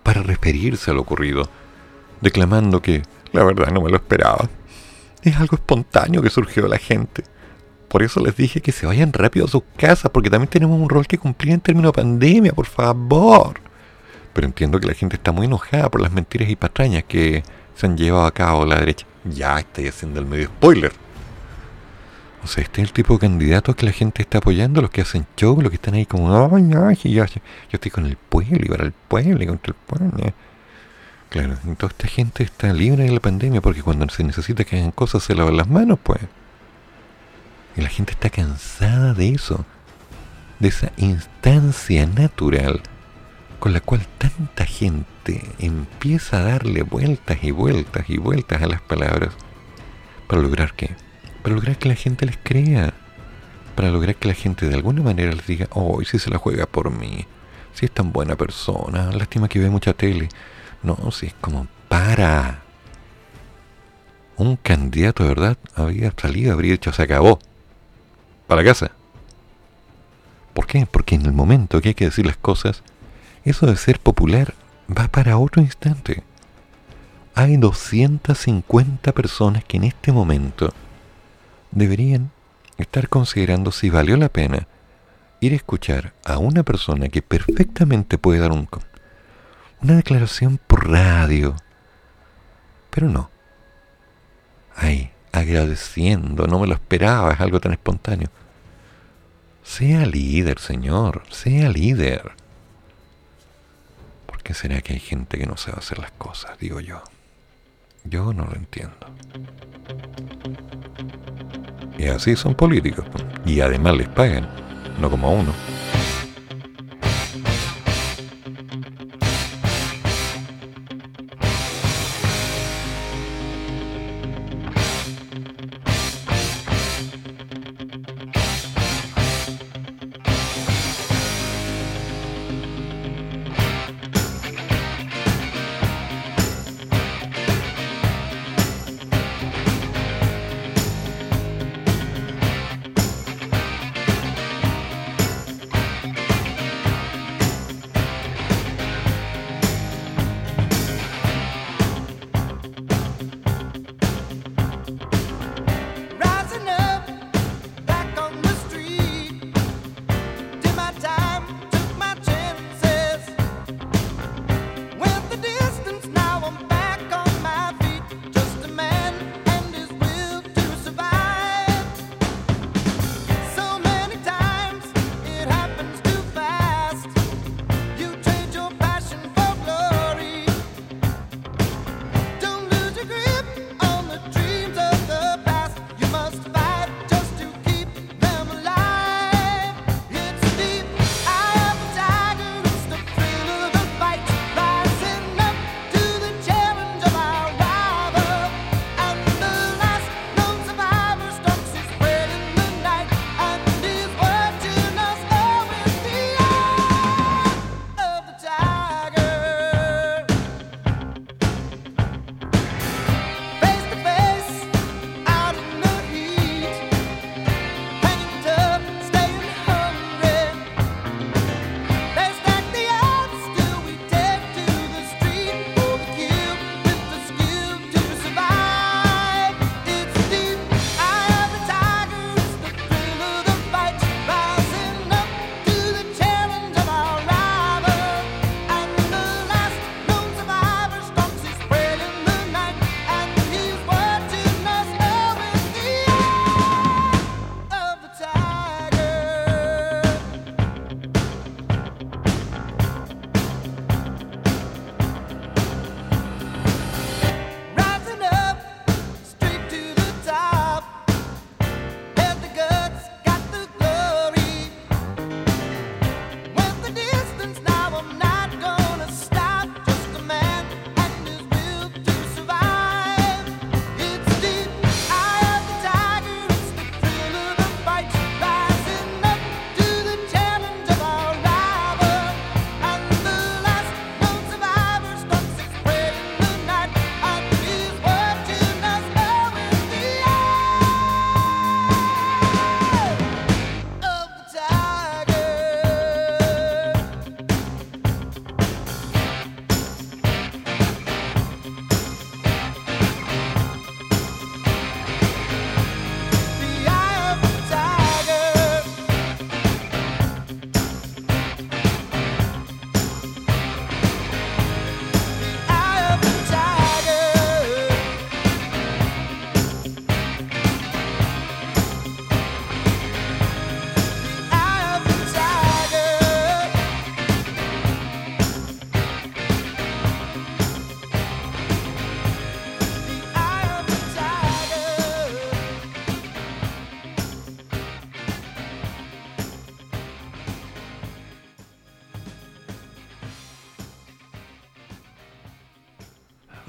para referirse a lo ocurrido, declamando que la verdad no me lo esperaba. Es algo espontáneo que surgió de la gente. Por eso les dije que se vayan rápido a sus casas, porque también tenemos un rol que cumplir en términos de pandemia, por favor. Pero entiendo que la gente está muy enojada por las mentiras y patrañas que se han llevado a cabo la derecha. Ya estoy haciendo el medio spoiler. O sea, este es el tipo de candidatos que la gente está apoyando, los que hacen show, los que están ahí como, ay, ay, yo, yo estoy con el pueblo y para el pueblo y contra el pueblo. Claro, toda esta gente está libre de la pandemia porque cuando se necesita que hagan cosas se lavan las manos, pues. Y la gente está cansada de eso, de esa instancia natural con la cual tanta gente empieza a darle vueltas y vueltas y vueltas a las palabras. ¿Para lograr qué? Para lograr que la gente les crea. Para lograr que la gente de alguna manera les diga, oh, si se la juega por mí. Si es tan buena persona. Lástima que ve mucha tele. No, si es como, para. Un candidato de verdad había salido, habría dicho, se acabó para casa. ¿Por qué? Porque en el momento que hay que decir las cosas, eso de ser popular va para otro instante. Hay 250 personas que en este momento deberían estar considerando si valió la pena ir a escuchar a una persona que perfectamente puede dar un, una declaración por radio. Pero no. Ahí, agradeciendo, no me lo esperaba, es algo tan espontáneo. Sea líder, Señor, sea líder. ¿Por qué será que hay gente que no sabe hacer las cosas? Digo yo. Yo no lo entiendo. Y así son políticos. Y además les pagan, no como a uno.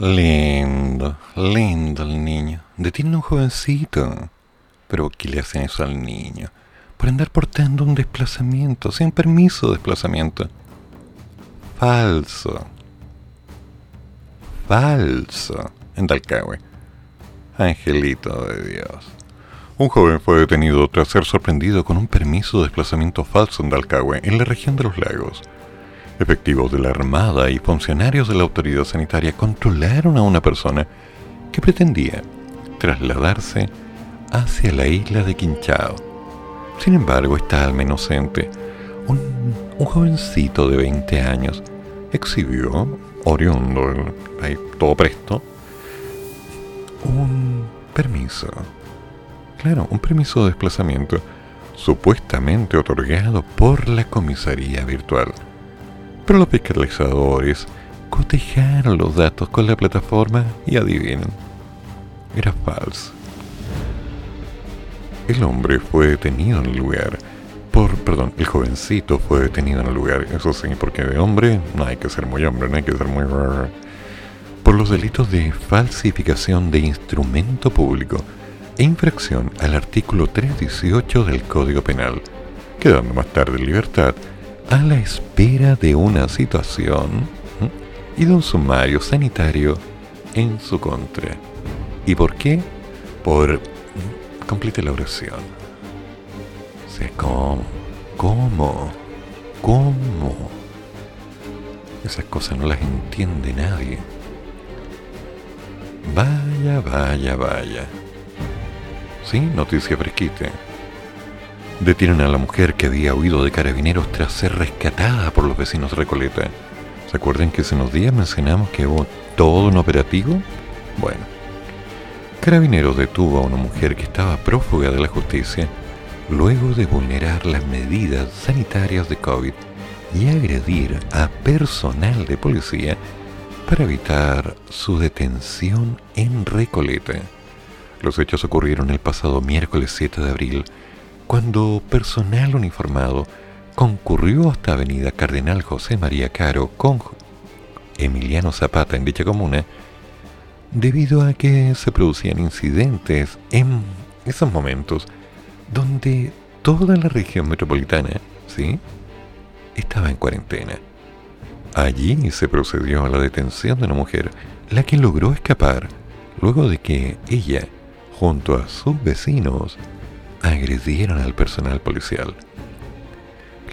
Lindo, lindo el niño. Detiene un jovencito. Pero ¿qué le hacen eso al niño? Por andar portando un desplazamiento, sin permiso de desplazamiento. Falso. Falso. En Talcahué. Angelito de Dios. Un joven fue detenido tras ser sorprendido con un permiso de desplazamiento falso en Dalcahue, en la región de los lagos. Efectivos de la Armada y funcionarios de la autoridad sanitaria controlaron a una persona que pretendía trasladarse hacia la isla de Quinchao. Sin embargo, esta alma inocente, un, jovencito de 20 años, exhibió, oriundo, ahí todo presto, un permiso Claro, un permiso de desplazamiento supuestamente otorgado por la comisaría virtual. Pero los fiscalizadores cotejaron los datos con la plataforma y adivinen, era falso. El hombre fue detenido en el lugar. Por, perdón, el jovencito fue detenido en el lugar, eso sí, porque de hombre no hay que ser muy hombre, no hay que ser muy por los delitos de falsificación de instrumento público e infracción al artículo 318 del Código Penal, quedando más tarde en libertad a la espera de una situación y de un sumario sanitario en su contra. ¿Y por qué? Por... Complete la oración. sé ¿cómo? ¿Cómo? ¿Cómo? Esas cosas no las entiende nadie. Vaya, vaya, vaya. Sí, noticia fresquita. Detienen a la mujer que había huido de carabineros tras ser rescatada por los vecinos de Recoleta. ¿Se acuerdan que hace unos días mencionamos que hubo todo un operativo? Bueno, Carabineros detuvo a una mujer que estaba prófuga de la justicia luego de vulnerar las medidas sanitarias de COVID y agredir a personal de policía para evitar su detención en Recoleta. Los hechos ocurrieron el pasado miércoles 7 de abril, cuando personal uniformado concurrió hasta Avenida Cardenal José María Caro con Emiliano Zapata en dicha comuna, debido a que se producían incidentes en esos momentos donde toda la región metropolitana, ¿sí? estaba en cuarentena. Allí se procedió a la detención de una mujer, la que logró escapar luego de que ella junto a sus vecinos, agredieron al personal policial.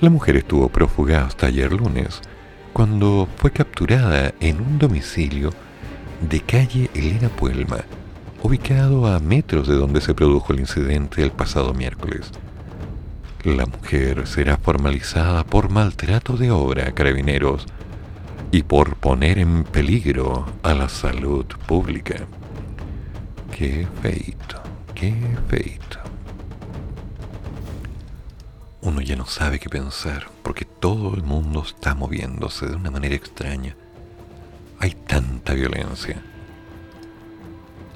La mujer estuvo prófuga hasta ayer lunes, cuando fue capturada en un domicilio de calle Elena Puelma, ubicado a metros de donde se produjo el incidente el pasado miércoles. La mujer será formalizada por maltrato de obra a carabineros y por poner en peligro a la salud pública. Qué feito, qué feito. Uno ya no sabe qué pensar porque todo el mundo está moviéndose de una manera extraña. Hay tanta violencia.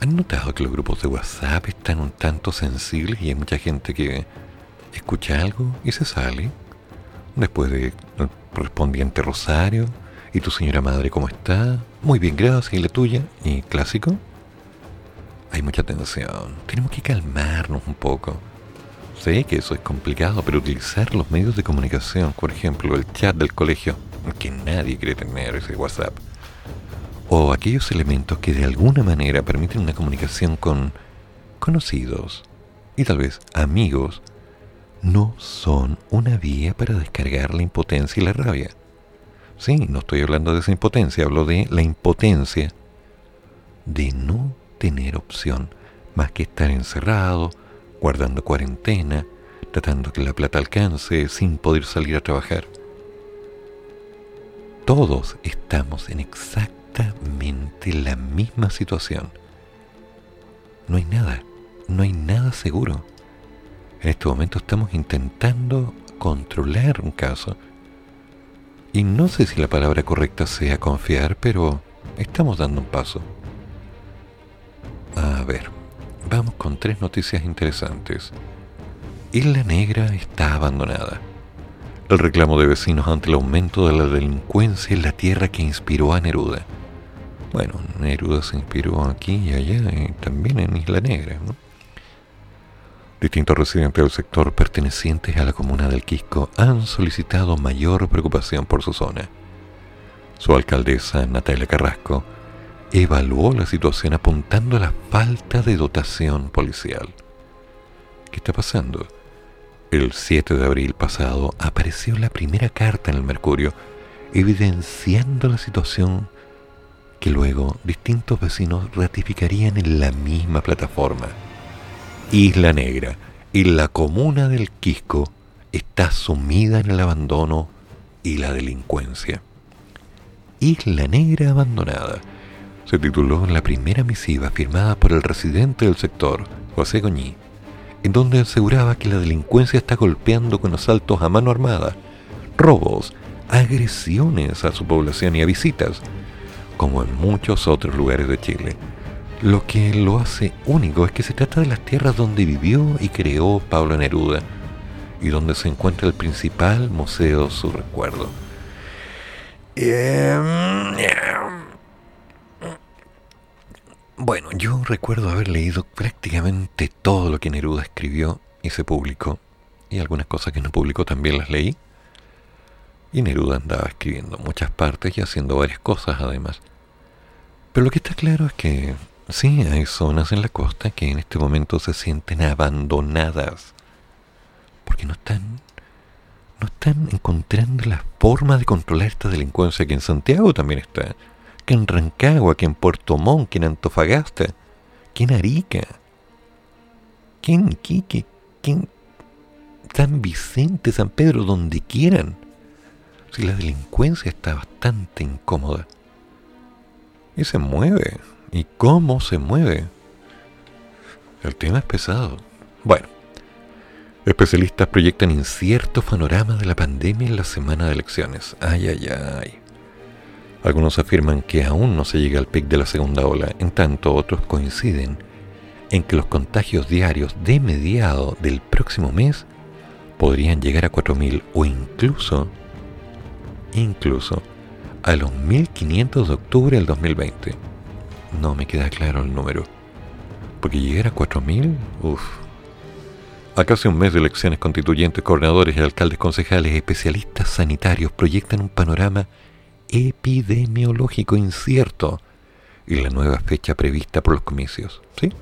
¿Han notado que los grupos de WhatsApp están un tanto sensibles y hay mucha gente que escucha algo y se sale? Después de el correspondiente rosario, ¿y tu señora madre cómo está? Muy bien, gracias, ¿y la tuya? ¿Y clásico? hay mucha tensión. Tenemos que calmarnos un poco. Sé que eso es complicado, pero utilizar los medios de comunicación, por ejemplo, el chat del colegio, que nadie quiere tener ese WhatsApp, o aquellos elementos que de alguna manera permiten una comunicación con conocidos y tal vez amigos, no son una vía para descargar la impotencia y la rabia. Sí, no estoy hablando de esa impotencia, hablo de la impotencia de no tener opción más que estar encerrado, guardando cuarentena, tratando que la plata alcance sin poder salir a trabajar. Todos estamos en exactamente la misma situación. No hay nada, no hay nada seguro. En este momento estamos intentando controlar un caso. Y no sé si la palabra correcta sea confiar, pero estamos dando un paso. A ver, vamos con tres noticias interesantes. Isla Negra está abandonada. El reclamo de vecinos ante el aumento de la delincuencia en la tierra que inspiró a Neruda. Bueno, Neruda se inspiró aquí y allá, y también en Isla Negra. Distintos residentes del sector pertenecientes a la comuna del Quisco han solicitado mayor preocupación por su zona. Su alcaldesa, Natalia Carrasco, evaluó la situación apuntando a la falta de dotación policial. ¿Qué está pasando? El 7 de abril pasado apareció la primera carta en el Mercurio evidenciando la situación que luego distintos vecinos ratificarían en la misma plataforma. Isla Negra y la comuna del Quisco está sumida en el abandono y la delincuencia. Isla Negra abandonada se tituló en la primera misiva firmada por el residente del sector, José Goñí, en donde aseguraba que la delincuencia está golpeando con asaltos a mano armada, robos, agresiones a su población y a visitas, como en muchos otros lugares de Chile. Lo que lo hace único es que se trata de las tierras donde vivió y creó Pablo Neruda y donde se encuentra el principal museo su recuerdo. Em, bueno, yo recuerdo haber leído prácticamente todo lo que Neruda escribió y se publicó, y algunas cosas que no publicó también las leí. Y Neruda andaba escribiendo muchas partes y haciendo varias cosas además. Pero lo que está claro es que sí, hay zonas en la costa que en este momento se sienten abandonadas, porque no están no están encontrando la forma de controlar esta delincuencia que en Santiago también está que en Rancagua, que en Puerto Montt, que en Antofagasta, que en Arica, que en Quique, que en San Vicente, San Pedro, donde quieran. Si la delincuencia está bastante incómoda. Y se mueve. ¿Y cómo se mueve? El tema es pesado. Bueno, especialistas proyectan incierto panorama de la pandemia en la semana de elecciones. Ay, ay, ay. Algunos afirman que aún no se llega al pic de la segunda ola, en tanto otros coinciden en que los contagios diarios de mediado del próximo mes podrían llegar a 4.000 o incluso, incluso a los 1.500 de octubre del 2020. No me queda claro el número. Porque llegar a 4.000, uff. A casi un mes de elecciones constituyentes, coordinadores y alcaldes concejales especialistas sanitarios proyectan un panorama epidemiológico incierto y la nueva fecha prevista por los comicios. ¿Sí?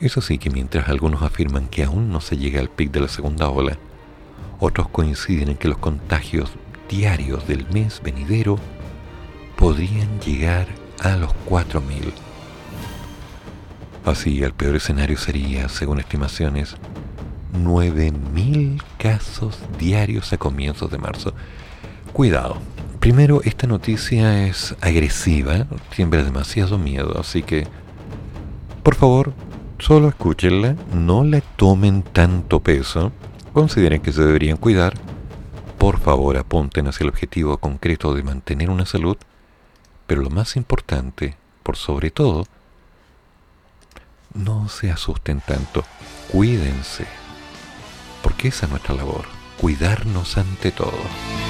Es así que mientras algunos afirman que aún no se llega al pic de la segunda ola, otros coinciden en que los contagios diarios del mes venidero podrían llegar a los 4.000. Así, el peor escenario sería, según estimaciones, 9.000 casos diarios a comienzos de marzo. Cuidado, Primero, esta noticia es agresiva, siembra demasiado miedo, así que, por favor, solo escúchenla, no le tomen tanto peso, consideren que se deberían cuidar, por favor apunten hacia el objetivo concreto de mantener una salud, pero lo más importante, por sobre todo, no se asusten tanto, cuídense, porque esa es nuestra labor, cuidarnos ante todo.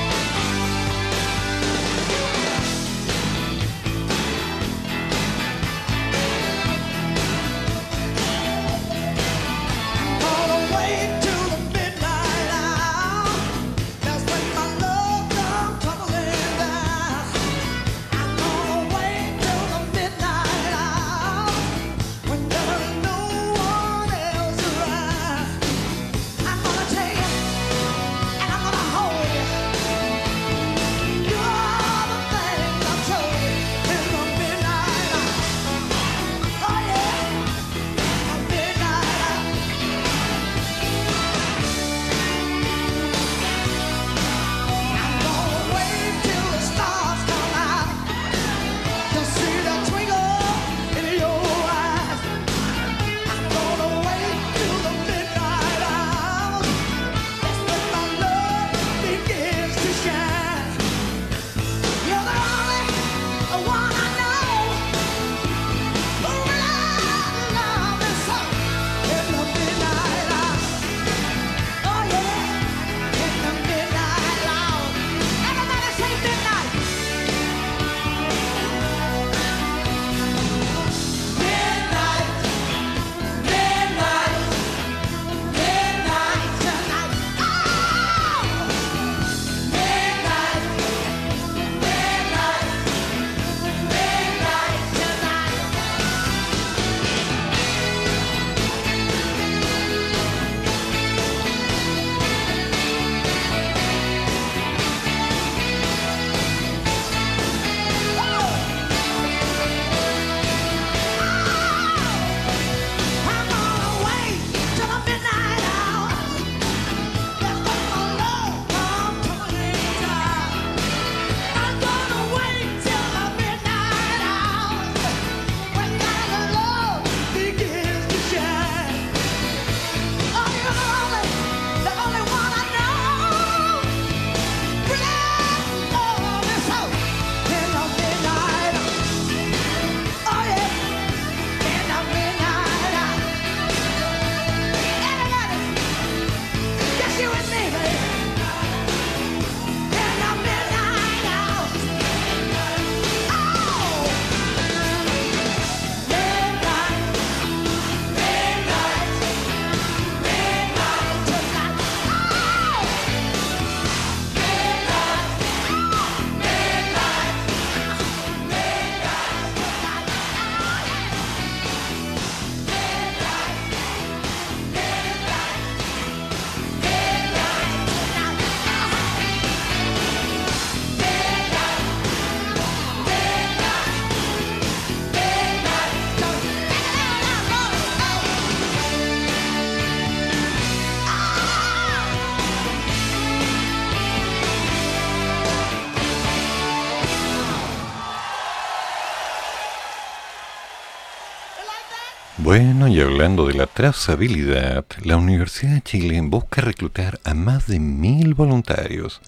Bueno, y hablando de la trazabilidad, la Universidad de Chile busca reclutar a más de mil voluntarios,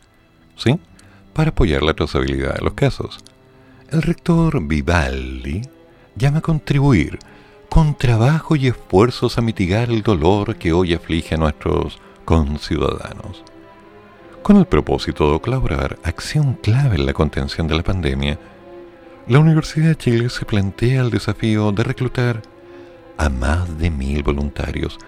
¿sí? Para apoyar la trazabilidad de los casos. El rector Vivaldi llama a contribuir con trabajo y esfuerzos a mitigar el dolor que hoy aflige a nuestros conciudadanos. Con el propósito de colaborar acción clave en la contención de la pandemia, la Universidad de Chile se plantea el desafío de reclutar a más de mil voluntarios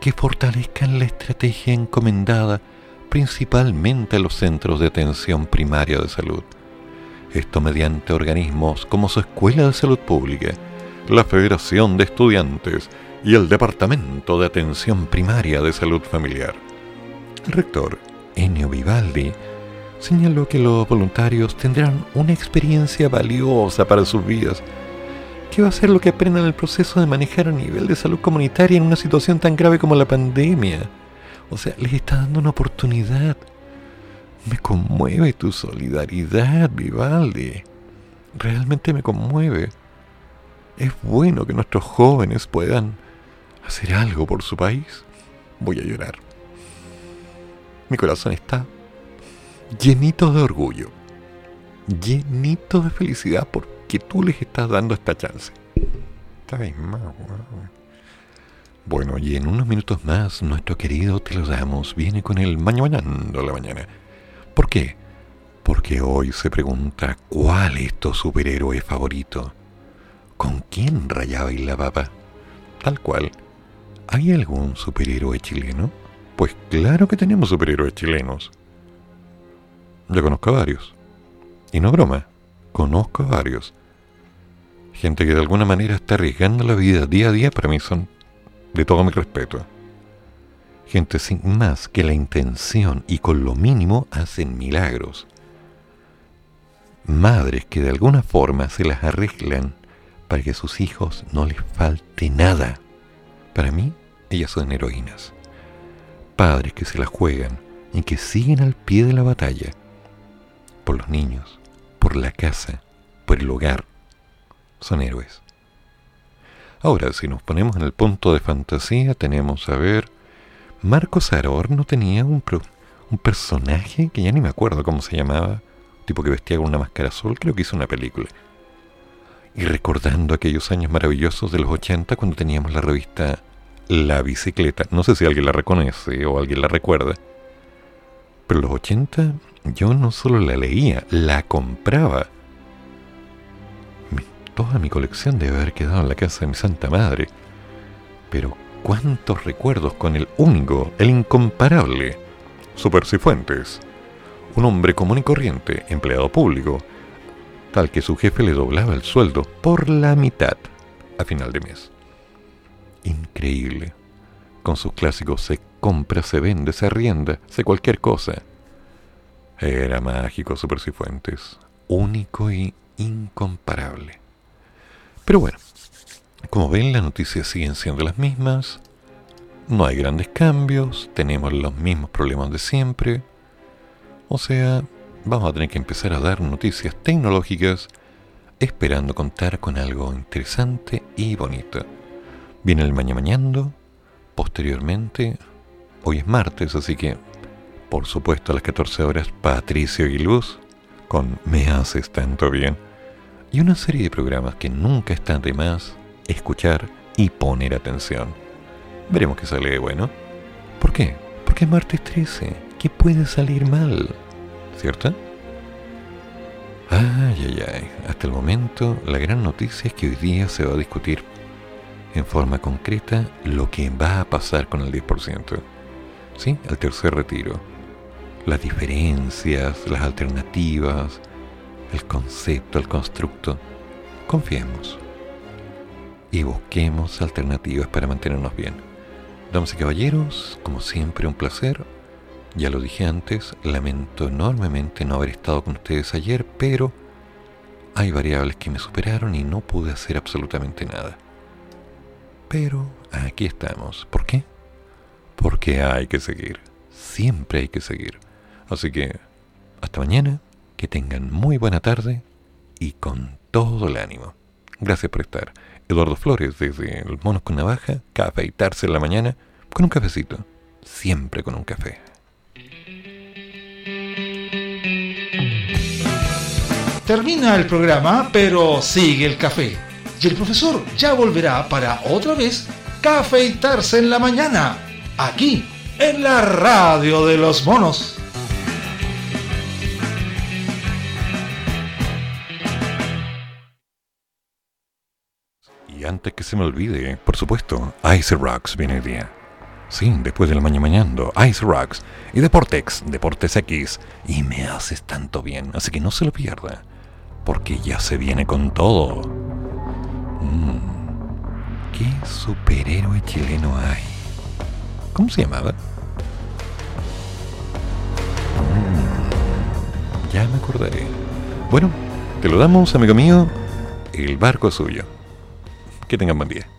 que fortalezcan la estrategia encomendada principalmente a los centros de atención primaria de salud. Esto mediante organismos como su Escuela de Salud Pública, la Federación de Estudiantes y el Departamento de Atención Primaria de Salud Familiar. El rector, Ennio Vivaldi, señaló que los voluntarios tendrán una experiencia valiosa para sus vidas ¿Qué va a ser lo que aprendan en el proceso de manejar a nivel de salud comunitaria en una situación tan grave como la pandemia? O sea, les está dando una oportunidad. Me conmueve tu solidaridad, Vivaldi. Realmente me conmueve. Es bueno que nuestros jóvenes puedan hacer algo por su país. Voy a llorar. Mi corazón está llenito de orgullo, llenito de felicidad por que tú les estás dando esta chance. Bueno, y en unos minutos más, nuestro querido Te lo damos viene con el mañanando la mañana. ¿Por qué? Porque hoy se pregunta cuál es tu superhéroe favorito. ¿Con quién rayaba y la papa? Tal cual. ¿Hay algún superhéroe chileno? Pues claro que tenemos superhéroes chilenos. Yo conozco a varios. Y no broma conozco a varios. Gente que de alguna manera está arriesgando la vida día a día, para mí son de todo mi respeto. Gente sin más que la intención y con lo mínimo hacen milagros. Madres que de alguna forma se las arreglan para que a sus hijos no les falte nada. Para mí, ellas son heroínas. Padres que se las juegan y que siguen al pie de la batalla por los niños, por la casa, por el hogar. Son héroes. Ahora, si nos ponemos en el punto de fantasía, tenemos a ver, Marcos no tenía un, un personaje que ya ni me acuerdo cómo se llamaba, tipo que vestía con una máscara azul, creo que hizo una película. Y recordando aquellos años maravillosos de los 80 cuando teníamos la revista La Bicicleta, no sé si alguien la reconoce o alguien la recuerda, pero los 80 yo no solo la leía, la compraba. toda mi colección debe haber quedado en la casa de mi santa madre. Pero cuántos recuerdos con el único, el incomparable, Super Cifuentes. Un hombre común y corriente, empleado público, tal que su jefe le doblaba el sueldo por la mitad a final de mes. Increíble. Con sus clásicos se compra, se vende, se arrienda, se cualquier cosa era mágico Super Cifuentes, único y incomparable. Pero bueno, como ven las noticias siguen siendo las mismas, no hay grandes cambios, tenemos los mismos problemas de siempre, o sea, vamos a tener que empezar a dar noticias tecnológicas esperando contar con algo interesante y bonito. Viene el mañana posteriormente, hoy es martes, así que por supuesto a las 14 horas Patricio y Luz con Me haces tanto bien y una serie de programas que nunca están de más escuchar y poner atención. Veremos qué sale de bueno. ¿Por qué? Porque es martes 13. ¿Qué puede salir mal? ¿Cierto? Ay, ay, ay. Hasta el momento, la gran noticia es que hoy día se va a discutir en forma concreta lo que va a pasar con el 10%. ¿Sí? El tercer retiro las diferencias, las alternativas, el concepto, el constructo. Confiemos y busquemos alternativas para mantenernos bien. Damas y caballeros, como siempre un placer. Ya lo dije antes, lamento enormemente no haber estado con ustedes ayer, pero hay variables que me superaron y no pude hacer absolutamente nada. Pero aquí estamos. ¿Por qué? Porque hay que seguir. Siempre hay que seguir. Así que hasta mañana, que tengan muy buena tarde y con todo el ánimo. Gracias por estar Eduardo Flores, desde el Monos con Navaja, afeitarse en la mañana con un cafecito. Siempre con un café. Termina el programa, pero sigue el café. Y el profesor ya volverá para otra vez cafeitarse en la mañana, aquí, en la radio de los monos. Antes que se me olvide, por supuesto, Ice Rocks viene el día. Sí, después del mañana mañando, Ice Rocks y Deportex, Deportes X. Y me haces tanto bien, así que no se lo pierda porque ya se viene con todo. Mm. ¿Qué superhéroe chileno hay? ¿Cómo se llamaba? Mm. Ya me acordaré. Bueno, te lo damos, amigo mío. El barco suyo. Que tengan buen día.